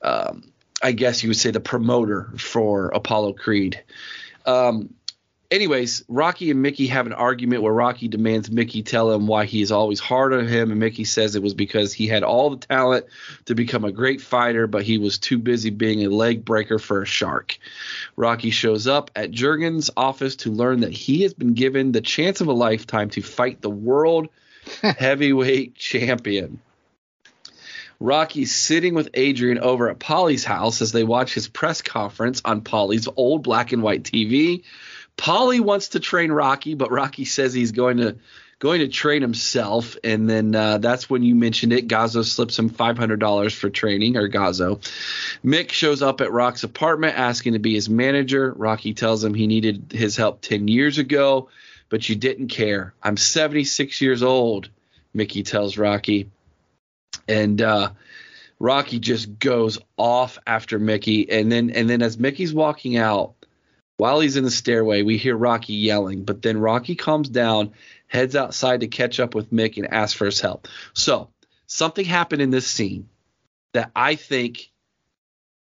um, I guess you would say, the promoter for Apollo Creed. Um, anyways, Rocky and Mickey have an argument where Rocky demands Mickey tell him why he is always hard on him, and Mickey says it was because he had all the talent to become a great fighter, but he was too busy being a leg breaker for a shark. Rocky shows up at Jurgen's office to learn that he has been given the chance of a lifetime to fight the world heavyweight champion. Rocky's sitting with Adrian over at Paulie's house as they watch his press conference on Paulie's old black and white TV. Paulie wants to train Rocky, but Rocky says he's going to going to train himself, and then uh, that's when you mentioned it. Gazzo slips him five hundred dollars for training, or Gazzo. Mick shows up at Rock's apartment asking to be his manager. Rocky tells him he needed his help ten years ago, but you didn't care. I'm seventy six years old. Mickey tells Rocky, and uh, Rocky just goes off after Mickey, and then and then as Mickey's walking out. While he's in the stairway, we hear Rocky yelling, but then Rocky calms down, heads outside to catch up with Mick and ask for his help. So, something happened in this scene that I think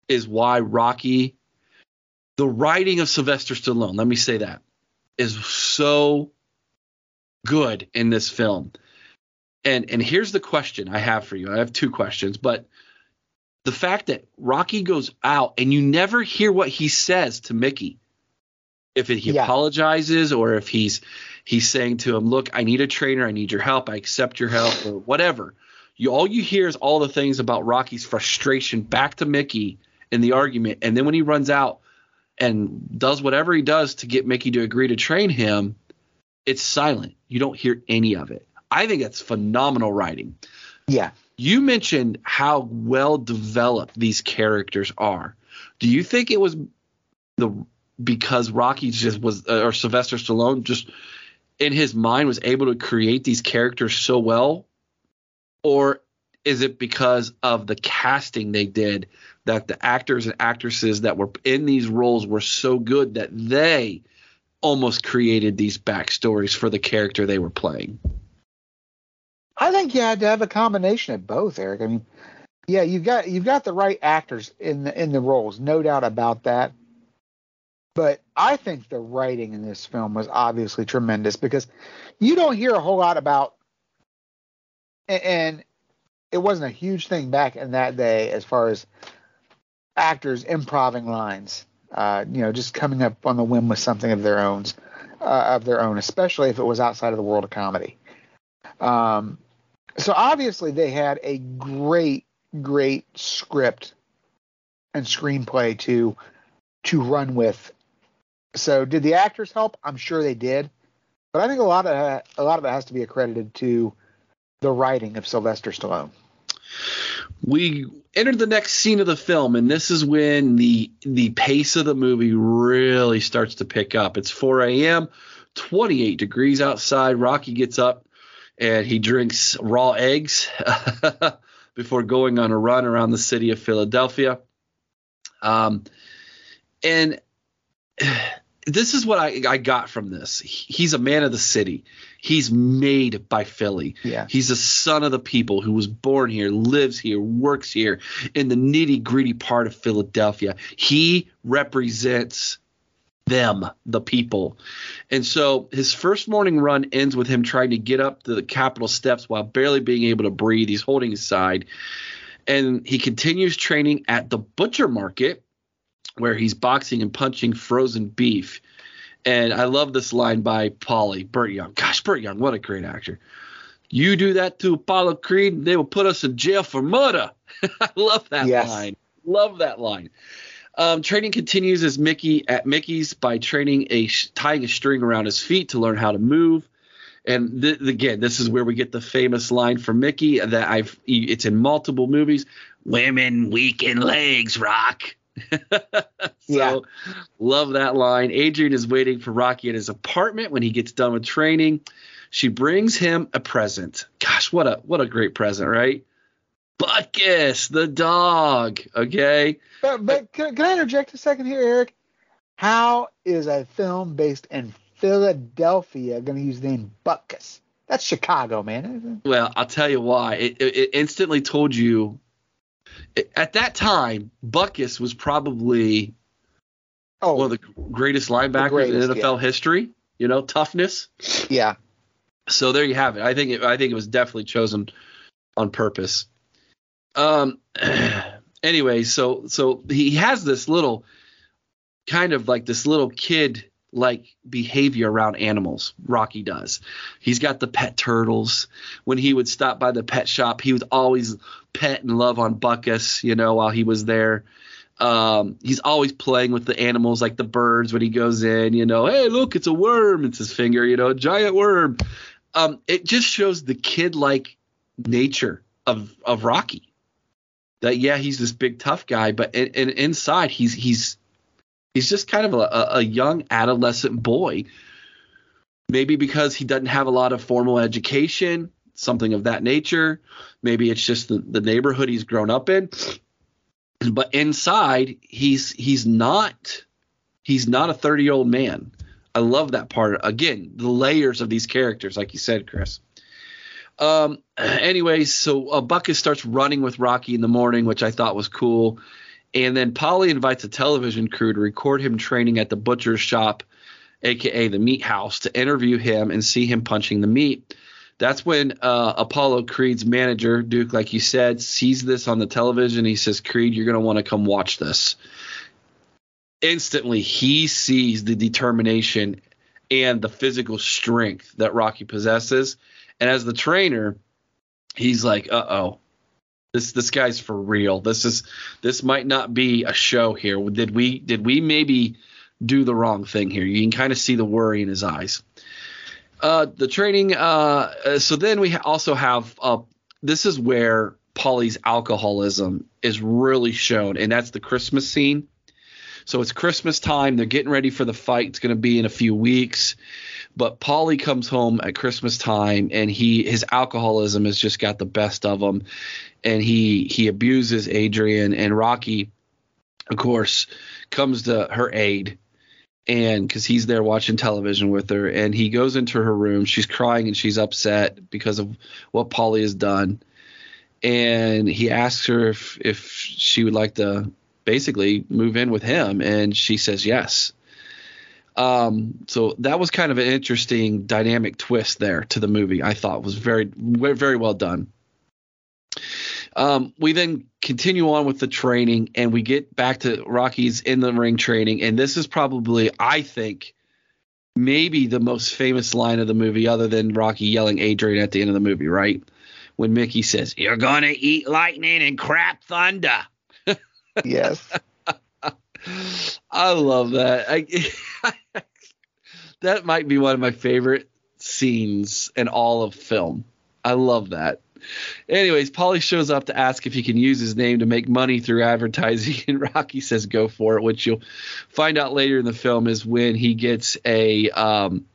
is why Rocky, the writing of Sylvester Stallone, let me say that, is so good in this film. And and here's the question I have for you. I have two questions, but the fact that Rocky goes out and you never hear what he says to Mickey if he
Yeah.
apologizes or if he's he's saying to him, "Look, I need a trainer. I need your help. I accept your help," or whatever. You all you hear is all the things about Rocky's frustration back to Mickey in the argument, and then when he runs out and does whatever he does to get Mickey to agree to train him, it's silent. You don't hear any of it. I think that's phenomenal writing.
Yeah.
You mentioned how well developed these characters are. Do you think it was the because Rocky just was uh, or Sylvester Stallone just in his mind was able to create these characters so well or is it because of the casting they did that the actors and actresses that were in these roles were so good that they almost created these backstories for the character they were playing?
I think you had to have a combination of both, Eric. I mean, yeah, you've got you've got the right actors in the in the roles, no doubt about that. But I think the writing in this film was obviously tremendous because you don't hear a whole lot about, and it wasn't a huge thing back in that day as far as actors improving lines. Uh, you know, just coming up on the whim with something of their own, uh, of their own, especially if it was outside of the world of comedy. Um, so obviously they had a great, great script and screenplay to to run with. So did the actors help? I'm sure they did, but I think a lot of a lot of it has to be accredited to the writing of Sylvester Stallone.
we entered the next scene of the film and this is when the the pace of the movie really starts to pick up it's 4 a.m 28 degrees outside rocky gets up and he drinks raw eggs before going on a run around the city of philadelphia um, and this is what I, I got from this he's a man of the city he's made by philly
Yeah.
He's a son of the people who was born here, lives here, works here in the nitty gritty part of Philadelphia. He represents them, the people. And so his first morning run ends with him trying to get up the Capitol steps while barely being able to breathe. He's holding his side. And he continues training at the butcher market where he's boxing and punching frozen beef. And I love this line by Paulie, Burt Young. Gosh, Burt Young, what a great actor. You do that to Apollo Creed, they will put us in jail for murder. I love that yes. line. Love that line. Um, training continues as Mickey at Mickey's by training a tying a string around his feet to learn how to move. And th- again, this is where we get the famous line from Mickey that I've it's in multiple movies. Women weak in legs, Rock. so yeah. love that line. Adrian is waiting for Rocky at his apartment when he gets done with training. She brings him a present. Gosh, what a what a great present, right? Butkus, the dog. Okay.
But, but can, can I interject a second here, Eric? How is a film based in Philadelphia going to use the name Butkus? That's Chicago, man.
Well, I'll tell you why. It, it, it instantly told you. At that time, Butkus was probably oh, one of the greatest linebackers the greatest, in NFL yeah. history. You know, toughness.
Yeah.
So there you have it. I think it, I think it was definitely chosen on purpose. Um. anyway, so so he has this little kind of like this little kid like behavior around animals. Rocky does. He's got the pet turtles. When he would stop by the pet shop, he would always pet and love on Butkus, you know, while he was there. Um, he's always playing with the animals, like the birds when he goes in, you know, hey, look, it's a worm. It's his finger, you know, a giant worm. Um, it just shows the kid like nature of of Rocky that yeah he's this big tough guy, but in, in, inside he's he's he's just kind of a, a young adolescent boy. Maybe because he doesn't have a lot of formal education, something of that nature. Maybe it's just the, the neighborhood he's grown up in. But inside, he's he's not he's not a 30 year old man. I love that part. Again, the layers of these characters, like you said, Chris. Um, anyways, so uh, Butkus starts running with Rocky in the morning, which I thought was cool. And then Paulie invites a television crew to record him training at the butcher's shop, aka the meat house, to interview him and see him punching the meat. That's when uh, Apollo Creed's manager, Duke, like you said, sees this on the television. He says, Creed, you're going to want to come watch this. Instantly, he sees the determination and the physical strength that Rocky possesses and as the trainer, he's like, "Uh oh, this this guy's for real. This is this might not be a show here. Did we did we maybe do the wrong thing here?" You can kind of see the worry in his eyes. Uh, the training. Uh, uh so then we also have. Uh, this is where Paulie's alcoholism is really shown, and that's the Christmas scene. So it's Christmas time. They're getting ready for the fight. It's going to be in a few weeks. But Paulie comes home at Christmas time, and he his alcoholism has just got the best of him, and he he abuses Adrian and Rocky. Of course, comes to her aid, and because he's there watching television with her, and he goes into her room. She's crying and she's upset because of what Paulie has done, and he asks her if if she would like to basically move in with him, and she says yes. Um, so that was kind of an interesting dynamic twist there to the movie. I thought was very, very well done. Um, we then continue on with the training, and we get back to Rocky's in the ring training, and this is probably, I think, maybe the most famous line of the movie, other than Rocky yelling Adrian at the end of the movie, right? When Mickey says, "You're gonna eat lightning and crap thunder."
yes.
I love that. I, that might be one of my favorite scenes in all of film. I love that. Anyways, Paulie shows up to ask if he can use his name to make money through advertising, and Rocky says go for it, which you'll find out later in the film is when he gets a um,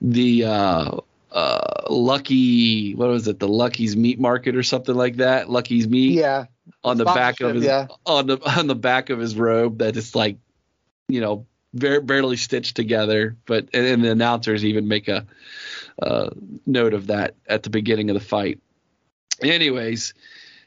the uh, uh, Lucky what was it the Lucky's Meat Market or something like that Lucky's Meat
yeah
on the back of his yeah. on the on the back of his robe that is like you know very barely stitched together but and, and the announcers even make a uh, note of that at the beginning of the fight anyways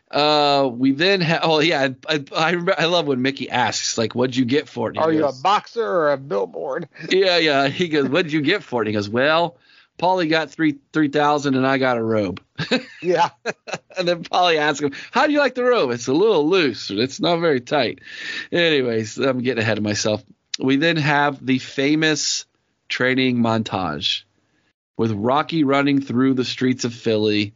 Uh, we then have. Oh yeah, I, I remember. I love when Mickey asks, like, "What'd you get for it?"
Are you a boxer or a billboard?
Yeah, yeah. He goes, "What'd you get for it?" He goes, "Well, Paulie got three three thousand, and I got a robe."
Yeah.
and then Paulie asks him, "How do you like the robe?" It's a little loose. It's not very tight. Anyways, I'm getting ahead of myself. We then have the famous training montage with Rocky running through the streets of Philly.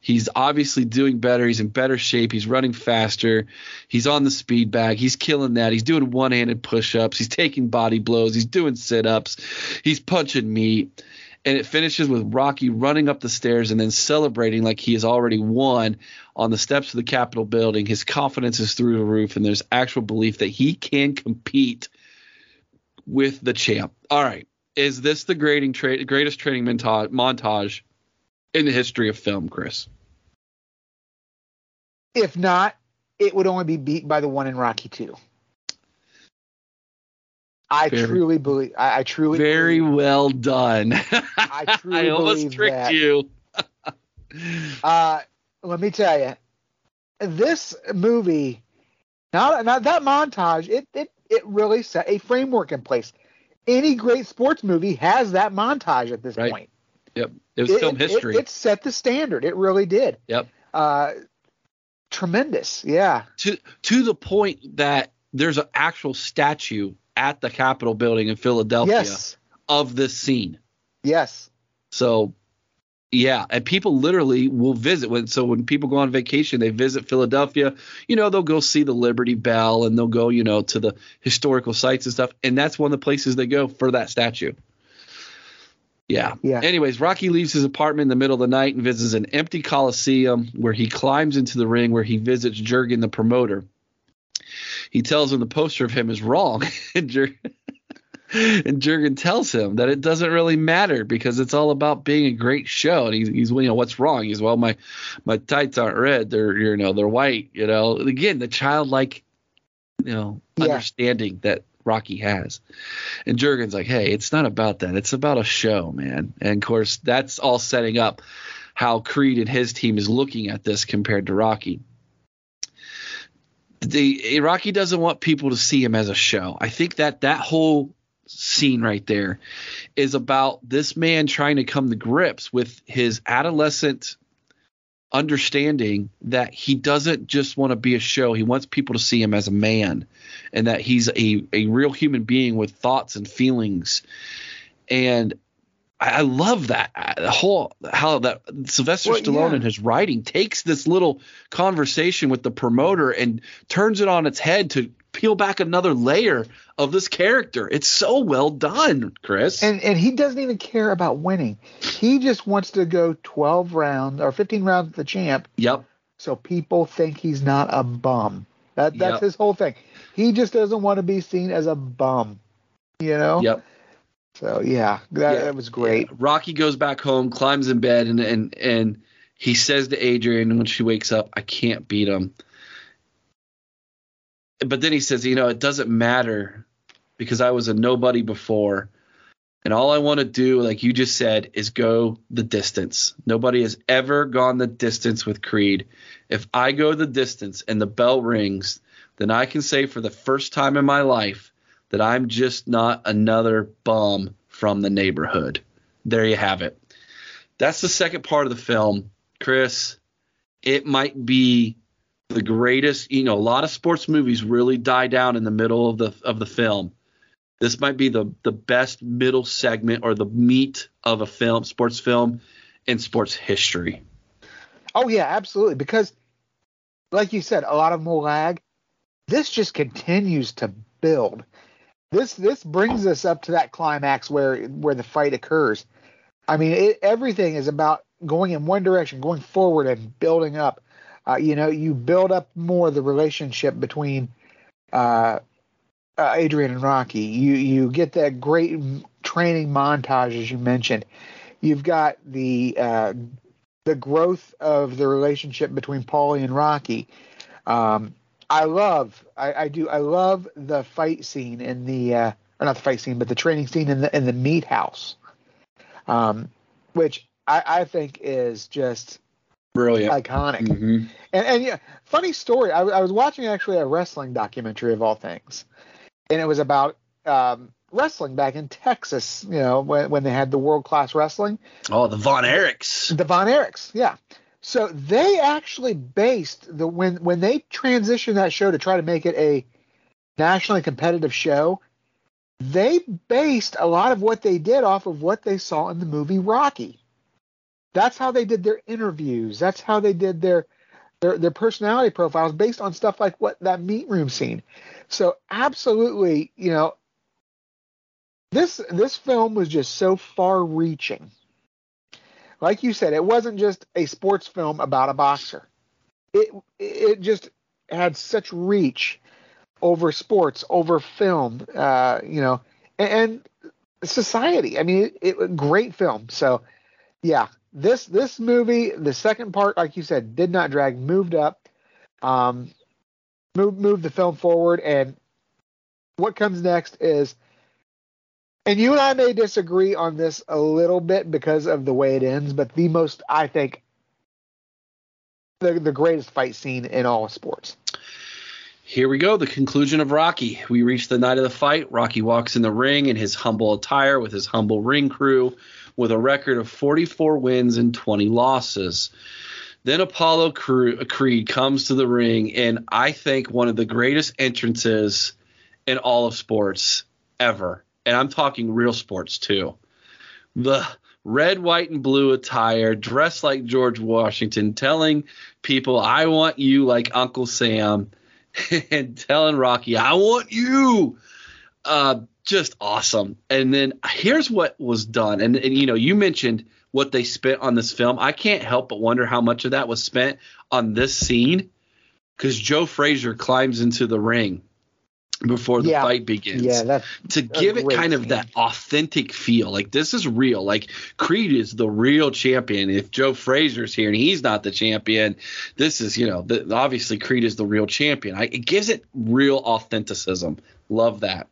He's obviously doing better. He's in better shape. He's running faster. He's on the speed bag. He's killing that. He's doing one-handed push-ups. He's taking body blows. He's doing sit-ups. He's punching meat and it finishes with Rocky running up the stairs and then celebrating like he has already won on the steps of the Capitol building. His confidence is through the roof, and there's actual belief that he can compete with the champ. All right, is this the grading tra- greatest training monta- montage in the history of film, Chris?
If not, it would only be beat by the one in Rocky Two. I
Very-
truly believe. I, I truly
Very
believe-
well done.
I truly
almost
believe
tricked
that.
you.
Uh, let me tell you, this movie, not not that montage, it it it really set a framework in place. Any great sports movie has that montage at this
Right.
point.
Yep, it was
It-
film
it- it-
history.
it set the standard. It really did.
Yep.
Uh, tremendous. Yeah.
to to the point that there's an actual statue at the Capitol building in Philadelphia
Yes.
of this scene.
Yes.
So yeah, and people literally will visit when so when people go on vacation, they visit Philadelphia, you know, they'll go see the Liberty Bell and they'll go, you know, to the historical sites and stuff, and that's one of the places they go for that statue. Yeah.
Yeah.
Anyways, Rocky leaves his apartment in the middle of the night and visits an empty coliseum where he climbs into the ring where he visits Jurgen the promoter. He tells him the poster of him is wrong. and, Jur- and Jurgen tells him that it doesn't really matter because it's all about being a great show. And he's, he's you know, what's wrong? He's, well, my, my tights aren't red. They're, you know, they're white, you know, again, the childlike, you know,
Yeah.
understanding that Rocky has. And Jurgen's like, hey, it's not about that. It's about a show, man. And of course, that's all setting up how Creed and his team is looking at this compared to Rocky. The Iraqi doesn't want people to see him as a show. I think that that whole scene right there is about this man trying to come to grips with his adolescent understanding that he doesn't just want to be a show. He wants people to see him as a man and that he's a, a real human being with thoughts and feelings. And I, love that uh, the whole how that Sylvester
Well,
Stallone
yeah.
in his writing takes this little conversation with the promoter and turns it on its head to peel back another layer of this character. It's so well done, Chris.
And and he doesn't even care about winning. He just wants to go 12 rounds or 15 rounds with the champ
yep.
so people think he's not a bum. That that's
Yep.
his whole thing. He just doesn't want to be seen as a bum. You know?
Yep.
So yeah, that,
Yeah.
that was great.
Rocky goes back home, climbs in bed, and and and he says to Adrian when she wakes up, "I can't beat him." But then he says, "You know, it doesn't matter because I was a nobody before, and all I want to do, like you just said, is go the distance. Nobody has ever gone the distance with Creed. If I go the distance and the bell rings, then I can say for the first time in my life that I'm just not another bum from the neighborhood." there you have it. That's the second part of the film, Chris. It might be the greatest. You know, a lot of sports movies really die down in the middle of the of the film. This might be the the best middle segment or the meat of a film, sports film, in sports history.
Oh yeah, absolutely. Because, like you said, a lot of them will lag. This just continues to build. This this brings us up to that climax where where the fight occurs. I mean, it, everything is about going in one direction, going forward, and building up. Uh, you know, you build up more the relationship between uh, uh, Adrian and Rocky. You you get that great training montage as you mentioned. You've got the uh, the growth of the relationship between Paulie and Rocky. Um, I love, I, I do, I love the fight scene in the, uh, or not the fight scene, but the training scene in the in the meat house, um, which I, I think is just
Brilliant.
iconic.
Mhm.
And, and yeah, funny story. I, I was watching actually a wrestling documentary of all things, and it was about um, wrestling back in Texas. You know, when when they had the world class wrestling,
Oh, the Von Erichs.
the Von Erichs. Yeah. So they actually based the when when they transitioned that show to try to make it a nationally competitive show. They based a lot of what they did off of what they saw in the movie Rocky. That's how they did their interviews. That's how they did their their their personality profiles based on stuff like what that meat room scene. So absolutely, you know, this this film was just so far reaching. Like you said, it wasn't just a sports film about a boxer. It it just had such reach over sports, over film, uh, you know, and, and society. I mean, it, it great film. So, yeah, this this movie, the second part, like you said, did not drag, moved up, um, moved moved the film forward, and what comes next is, and you and I may disagree on this a little bit because of the way it ends, but the most, I think, the the greatest fight scene in all of sports.
Here we go, the conclusion of Rocky. We reach the night of the fight. Rocky walks in the ring in his humble attire with his humble ring crew with a record of 44 wins and 20 losses. Then Apollo Creed comes to the ring, and I think one of the greatest entrances in all of sports ever. And I'm talking real sports too. The red, white, and blue attire, dressed like George Washington, telling people, I want you like Uncle Sam and telling Rocky, I want you. Uh, just awesome. And then here's what was done. And, and, you know, you mentioned what they spent on this film. I can't help but wonder how much of that was spent on this scene because Joe Frazier climbs into the ring before the
Yeah.
fight begins
Yeah, that's
to give it kind of that authentic feel. Like this is real. Like Creed is the real champion. If Joe Frazier's here and he's not the champion, this is you know the, obviously Creed is the real champion. I, it gives it real authenticism. Love that.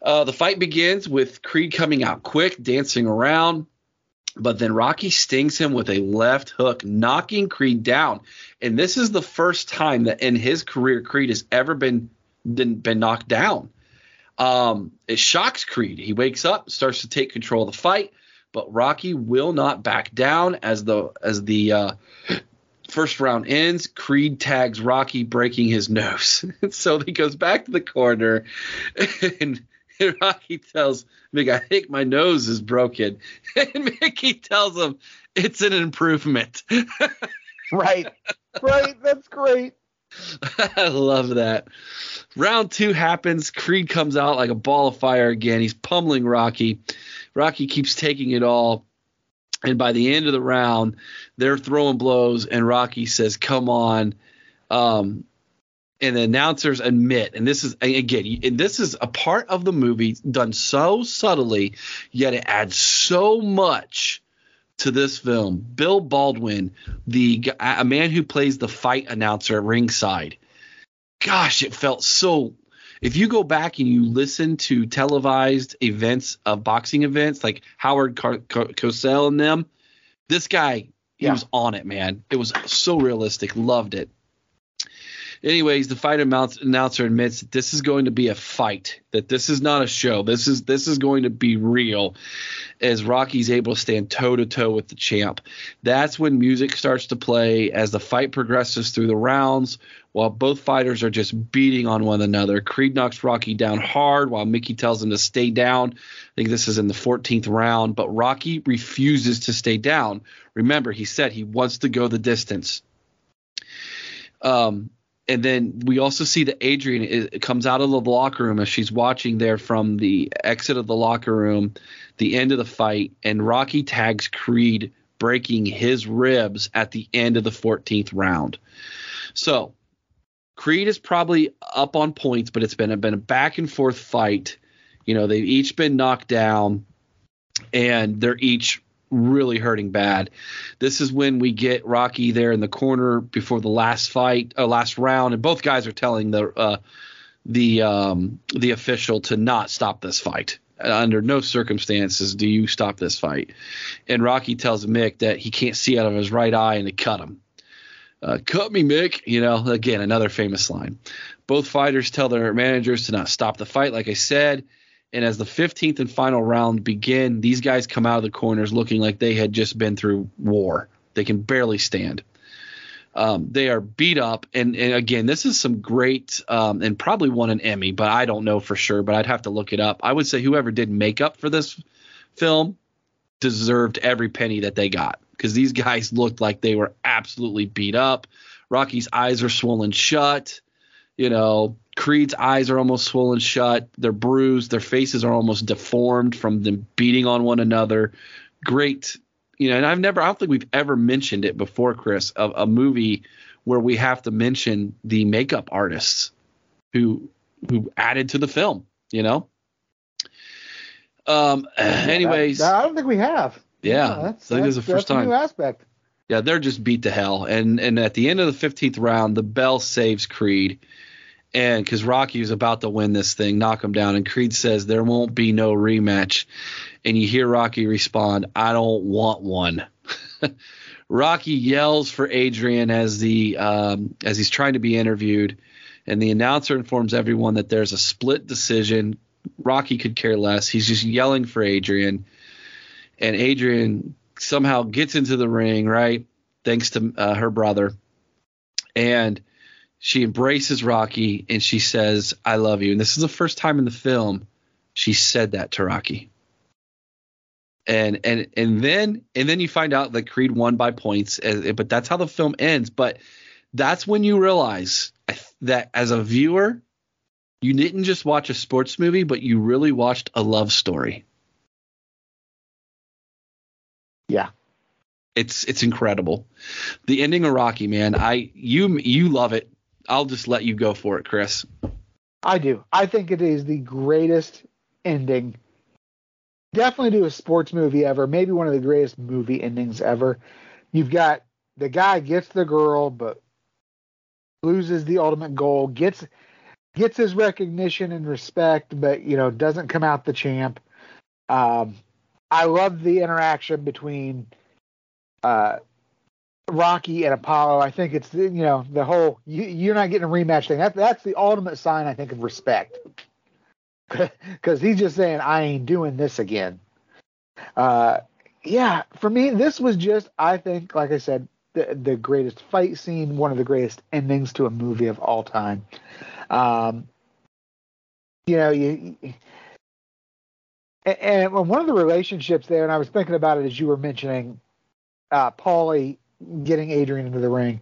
Uh, the fight begins with Creed coming out quick, dancing around. But then Rocky stings him with a left hook, knocking Creed down. And this is the first time that in his career Creed has ever been been, been knocked down. Um, it shocks Creed. He wakes up, starts to take control of the fight, but Rocky will not back down as the as the uh, first round ends. Creed tags Rocky, breaking his nose. so he goes back to the corner, and, and Rocky tells Mick, "I think my nose is broken," and Mickey tells him it's an improvement.
right. Right. That's great.
I love that. Round two happens. Creed comes out like a ball of fire again. He's pummeling Rocky. Rocky keeps taking it all. And by the end of the round, they're throwing blows, and Rocky says, Come on. Um, and the announcers admit, and this is again, and this is a part of the movie done so subtly, yet it adds so much to this film. Bill Baldwin, the a man who plays the fight announcer at ringside. Gosh, it felt so. If you go back and you listen to televised events of boxing events like Howard Car- Car- Cosell and them, this guy he
Yeah.
was on it, man. It was so realistic. Loved it. Anyways, the fight announcer admits that this is going to be a fight. That this is not a show. This is this is going to be real. As Rocky's able to stand toe to toe with the champ. That's when music starts to play as the fight progresses through the rounds. While both fighters are just beating on one another, Creed knocks Rocky down hard while Mickey tells him to stay down. I think this is in the 14th round, but Rocky refuses to stay down. Remember, he said he wants to go the distance. Um, and then we also see that Adrian is, comes out of the locker room as she's watching there from the exit of the locker room, the end of the fight, and Rocky tags Creed, breaking his ribs at the end of the 14th round. So Creed is probably up on points, but it's been a, been a back and forth fight. You know, they've each been knocked down, and they're each really hurting bad. This is when we get Rocky there in the corner before the last fight, uh, last round, and both guys are telling the uh, the um, the official to not stop this fight. under no circumstances do you stop this fight. And Rocky tells Mick that he can't see out of his right eye and to cut him. Uh, cut me, Mick. You know, again, another famous line. Both fighters tell their managers to not stop the fight, like I said. And as the 15th and final round begin, these guys come out of the corners looking like they had just been through war. They can barely stand. Um, they are beat up, and, and again, this is some great, um, and probably won an Emmy, but I don't know for sure. But I'd have to look it up. I would say whoever did makeup for this film deserved every penny that they got because these guys looked like they were absolutely beat up. Rocky's eyes are swollen shut. You know, Creed's eyes are almost swollen shut. They're bruised. Their faces are almost deformed from them beating on one another. Great, you know, and I've never, I don't think we've ever mentioned it before, Chris, of a movie where we have to mention the makeup artists who who added to the film. You know. Um. Anyways,
I don't think we have.
Yeah, yeah that's, I think that's, the first time.
new aspect.
Yeah, they're just beat to hell, and and at the end of the 15th round, the bell saves Creed, and because Rocky was about to win this thing, knock him down, and Creed says there won't be no rematch, and you hear Rocky respond, "I don't want one." Rocky yells for Adrian as the um, as he's trying to be interviewed, and the announcer informs everyone that there's a split decision. Rocky could care less. He's just yelling for Adrian, and Adrian somehow gets into the ring, right? Thanks to uh, her brother, and she embraces Rocky and she says, "I love you." And this is the first time in the film she said that to Rocky and and and then and then you find out that Creed won by points, eh, eh, but that's how the film ends. But that's when you realize that as a viewer, you didn't just watch a sports movie, but you really watched a love story.
Yeah.
It's it's incredible. The ending of Rocky, man. I you you love it. I'll just let you go for it, Chris.
I do. I think it is the greatest ending definitely do a sports movie ever. Maybe one of the greatest movie endings ever. You've got the guy gets the girl, but loses the ultimate goal. Gets gets his recognition and respect, but you know doesn't come out the champ. Um, I love the interaction between uh, Rocky and Apollo. I think it's you know the whole you, are not getting a rematch thing. That, that's the ultimate sign I think of respect because he's just saying I ain't doing this again. Uh, yeah, for me, this was just I think, like I said, the the greatest fight scene, one of the greatest endings to a movie of all time. Um, you know, you. And, and one of the relationships there, and I was thinking about it as you were mentioning, uh, Paulie getting Adrian into the ring.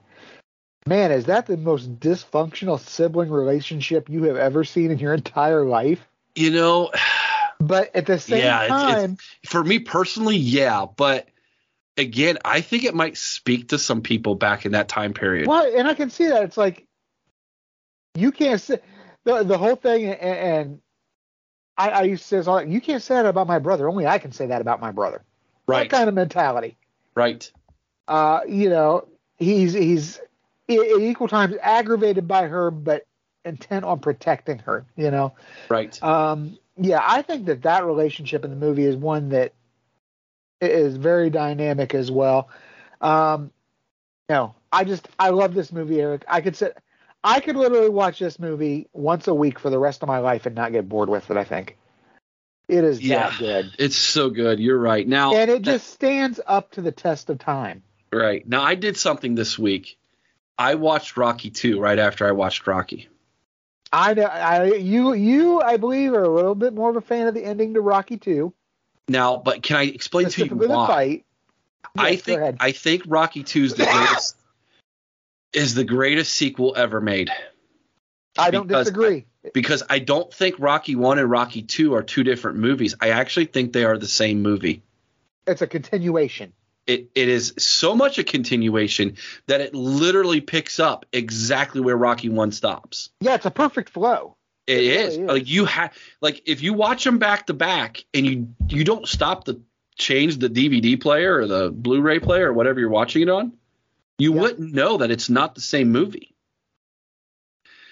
Man, is that the most dysfunctional sibling relationship you have ever seen in your entire life?
You know,
but at the same yeah, time,
it's, it's, for me personally, yeah, but again, I think it might speak to some people back in that time period.
Well, and I can see that it's like you can't say the the whole thing, and, and I, I used to say all you can't say that about my brother. Only I can say that about my brother.
Right.
That kind of mentality.
Right.
Uh, you know, he's he's at equal times aggravated by her, but intent on protecting her. You know,
right?
Um, yeah, I think that that relationship in the movie is one that is very dynamic as well. Um, no, I just I love this movie, Eric. I could sit, I could literally watch this movie once a week for the rest of my life and not get bored with it. I think it is yeah, that good.
It's so good. You're right. Now,
and it just stands up to the test of time.
Right now, I did something this week. I watched Rocky 2 right after I watched Rocky.
I know. I you you I believe are a little bit more of a fan of the ending to Rocky Two.
Now, but can I explain to you why? Fight. I think I think Rocky Two is the greatest is the greatest sequel ever made.
I don't disagree.
because I don't think Rocky One and Rocky Two are two different movies. I actually think they are the same movie.
It's a continuation
it, it is so much a continuation that it literally picks up exactly where Rocky One stops.
Yeah, it's a perfect flow.
it, it is. Really is. Like you have like if you watch them back to back and you you don't stop to change the DVD player or the Blu-ray player or whatever you're watching it on, you yeah. wouldn't know that it's not the same movie.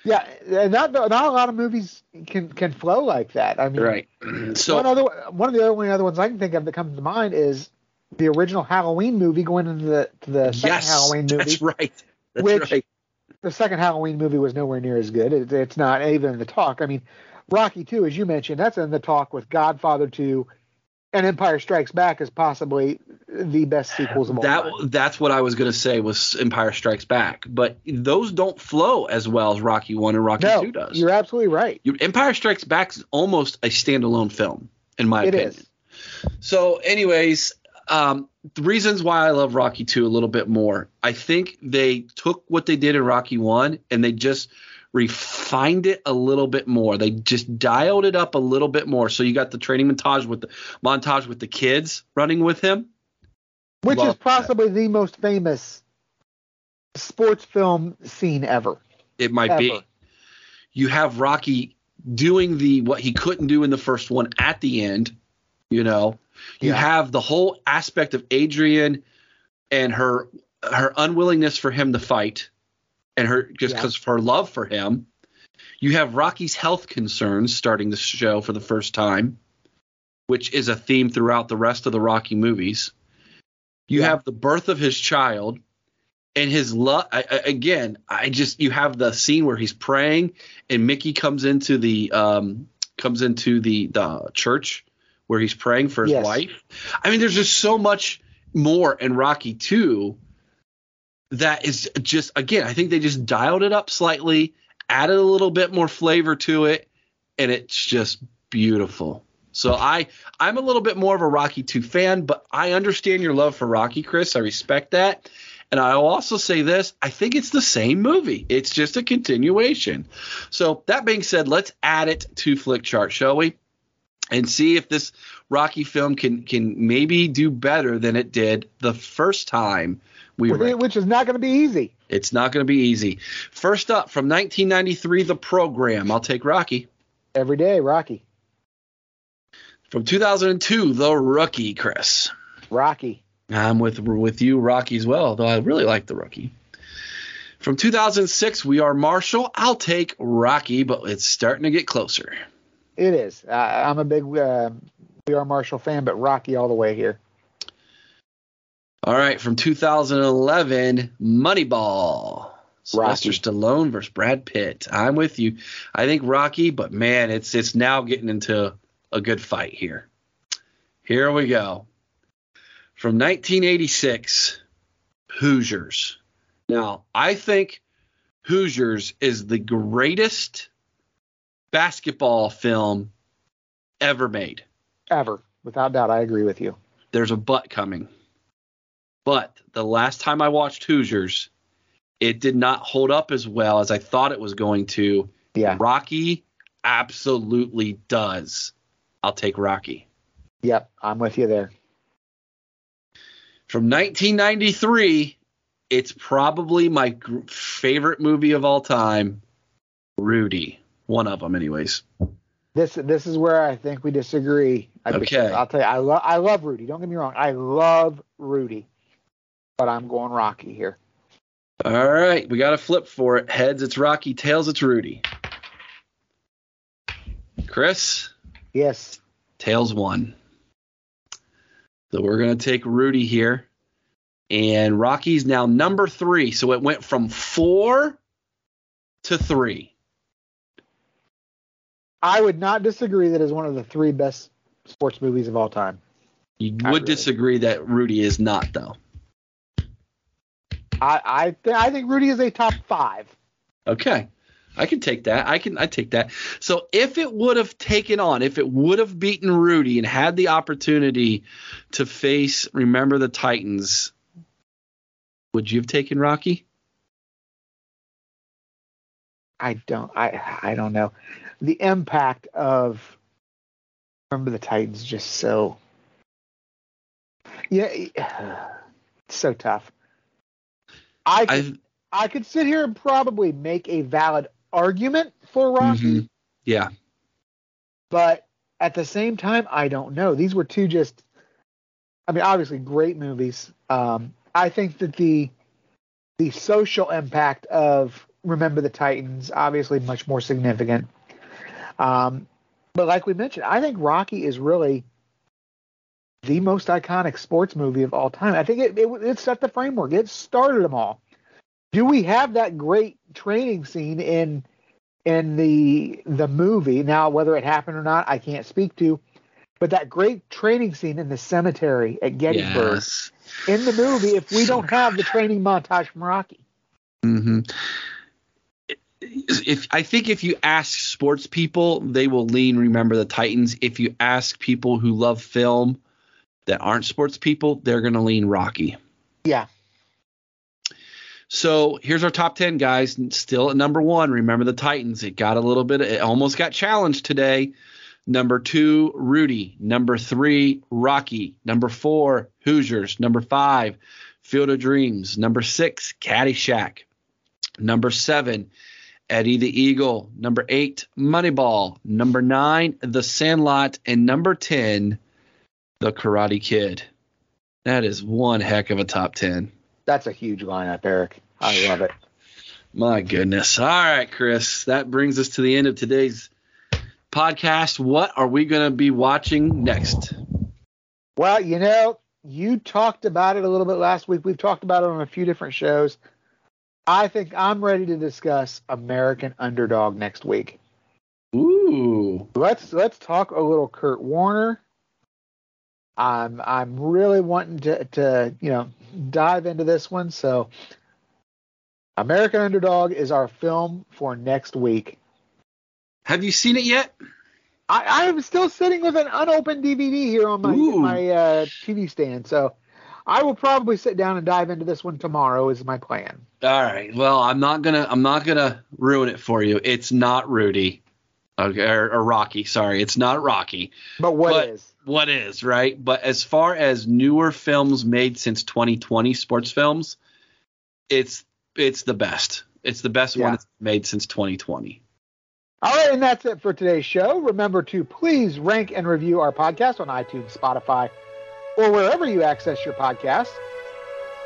Yeah, not not a lot of movies can can flow like that. I mean,
Right. So
one other one of the only other ones I can think of that comes to mind is the original Halloween movie going into the to the second
yes,
Halloween movie.
that's right. That's
Which-
right.
The second Halloween movie was nowhere near as good. It, it's not even in the talk. I mean, Rocky Two, as you mentioned, that's in the talk with Godfather Two, and Empire Strikes Back is possibly the best sequels of all
That
time.
that's what I was gonna say was Empire Strikes Back, but those don't flow as well as Rocky One and Rocky
No,
Two does.
you're absolutely right.
Empire Strikes Back is almost a standalone film, in my
It
opinion.
is.
So, anyways, um, the reasons why I love Rocky 2 a little bit more, I think they took what they did in Rocky 1 and they just refined it a little bit more. They just dialed it up a little bit more. So you got the training montage with the montage with the kids running with him.
Which is
Love that.
possibly the most famous sports film scene ever.
It might
Ever.
be. You have Rocky doing the what he couldn't do in the first one at the end. You know, you
Yeah.
have the whole aspect of Adrian and her her unwillingness for him to fight, and her just
Yeah.
because of her love for him. You have Rocky's health concerns starting the show for the first time, which is a theme throughout the rest of the Rocky movies. You
Yeah.
have the birth of his child and his love again i just you have the scene where he's praying and mickey comes into the um comes into the the church where he's praying for his
Yes.
wife i mean there's just so much more in rocky 2 that is just again i think they just dialed it up slightly added a little bit more flavor to it and it's just beautiful so i i'm a little bit more of a rocky 2 fan but i understand your love for rocky chris i respect that and I'll also say this I think it's the same movie. It's just a continuation. So, that being said, let's add it to Flickchart, shall we? And see if this Rocky film can can maybe do better than it did the first time we ranked.
Which is not going to be easy.
It's not going to be easy. First up, from 1993, The Program. I'll take Rocky.
Every day, Rocky.
From 2002, The Rookie, Chris.
Rocky.
I'm with with you, Rocky, as well, though I really like the rookie. From 2006, we are Marshall. I'll take Rocky, but it's starting to get closer.
It is. I I'm a big uh, We Are Marshall fan, but Rocky all the way here.
All right, from 2011, Moneyball. Sylvester. Stallone versus Brad Pitt. I'm with you. I think Rocky, but man, it's it's now getting into a good fight here. Here we go. From 1986, Hoosiers. Now, I think Hoosiers is the greatest basketball film ever made.
Ever. Without doubt, I agree with you.
There's a butt coming. But the last time I watched Hoosiers, it did not hold up as well as I thought it was going to.
Yeah.
Rocky absolutely does. I'll take Rocky.
Yep. I'm with you there.
From 1993, it's probably my favorite movie of all time, Rudy. One of them, anyways.
This this is where I think we disagree. I,
Okay.
I'll tell you, I love I love Rudy. Don't get me wrong. I love Rudy, but I'm going Rocky here.
All right, we got to flip for it. Heads, it's Rocky. Tails, it's Rudy. Chris,
Yes.
Tails won. So we're going to take Rudy here. And Rocky's now number three. So it went from four to three.
I would not disagree that is one of the three best sports movies of all time.
You
Not
would
really.
disagree that Rudy is not, though.
I I, th- I think Rudy is a top five.
Okay. I can take that. I can I take that. So if it would have taken on, if it would have beaten Rudy and had the opportunity to face remember the Titans, would you have taken Rocky?
I don't I I don't know. The impact of remember the Titans just so yeah it's so tough. I could, I could sit here and probably make a valid argument for Rocky,
Mhm. yeah.
but at the same time I don't know. These were two just I mean obviously great movies. Um I think that the the social impact of Remember the Titans, obviously much more significant. Um, but like we mentioned, I think Rocky is really the most iconic sports movie of all time. I think it, it, it set the framework. It started them all. Do we have that great training scene in in the the movie? Now, whether it happened or not, I can't speak to. But that great training scene in the cemetery at Gettysburg
Yes.
in the movie, if we don't have the training montage from Rocky,
hmm If I think if you ask sports people, they will lean remember the Titans. If you ask people who love film that aren't sports people, they're going to lean Rocky.
yeah,
So here's our top 10 guys. Still at number one. Remember the Titans. It got a little bit, it almost got challenged today. Number two, Rudy. Number three, Rocky. Number four, Hoosiers. Number five, Field of Dreams. Number six, Caddyshack. Number seven, Eddie the Eagle. Number eight, Moneyball. Number nine, The Sandlot. And number 10, The Karate Kid. That is one heck of a top 10.
that's a huge lineup, Eric. I love it.
My goodness. All right, Chris. That brings us to the end of today's podcast. What are we going to be watching next?
Well, you know, you talked about it a little bit last week. We've talked about it on a few different shows. I think I'm ready to discuss American Underdog next week.
Ooh.
Let's let's talk a little Kurt Warner. I'm I'm really wanting to to you know dive into this one. So, American Underdog is our film for next week.
Have you seen it yet?
I, I am still sitting with an unopened DVD here on my
Ooh.
my uh, TV stand, so I will probably sit down and dive into this one tomorrow. Is my plan.
All right. Well, I'm not gonna I'm not gonna ruin it for you. It's not Rudy. Okay, or, or Rocky. Sorry, it's not Rocky.
But what
But-
is?
What is right? But as far as newer films made since 2020, sports films, it's it's the best. It's the best one
Yeah.
that's made since 2020.
All right, and that's it for today's show. Remember to please rank and review our podcast on iTunes, Spotify, or wherever you access your podcasts.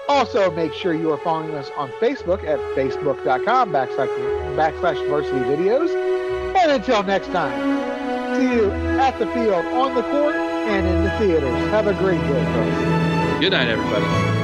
Also, make sure you are following us on Facebook at facebook.com backslash, backslash varsity videos. And until next time, see you at the field, on the court, and in the theaters. Have a great day, folks.
Good night, everybody.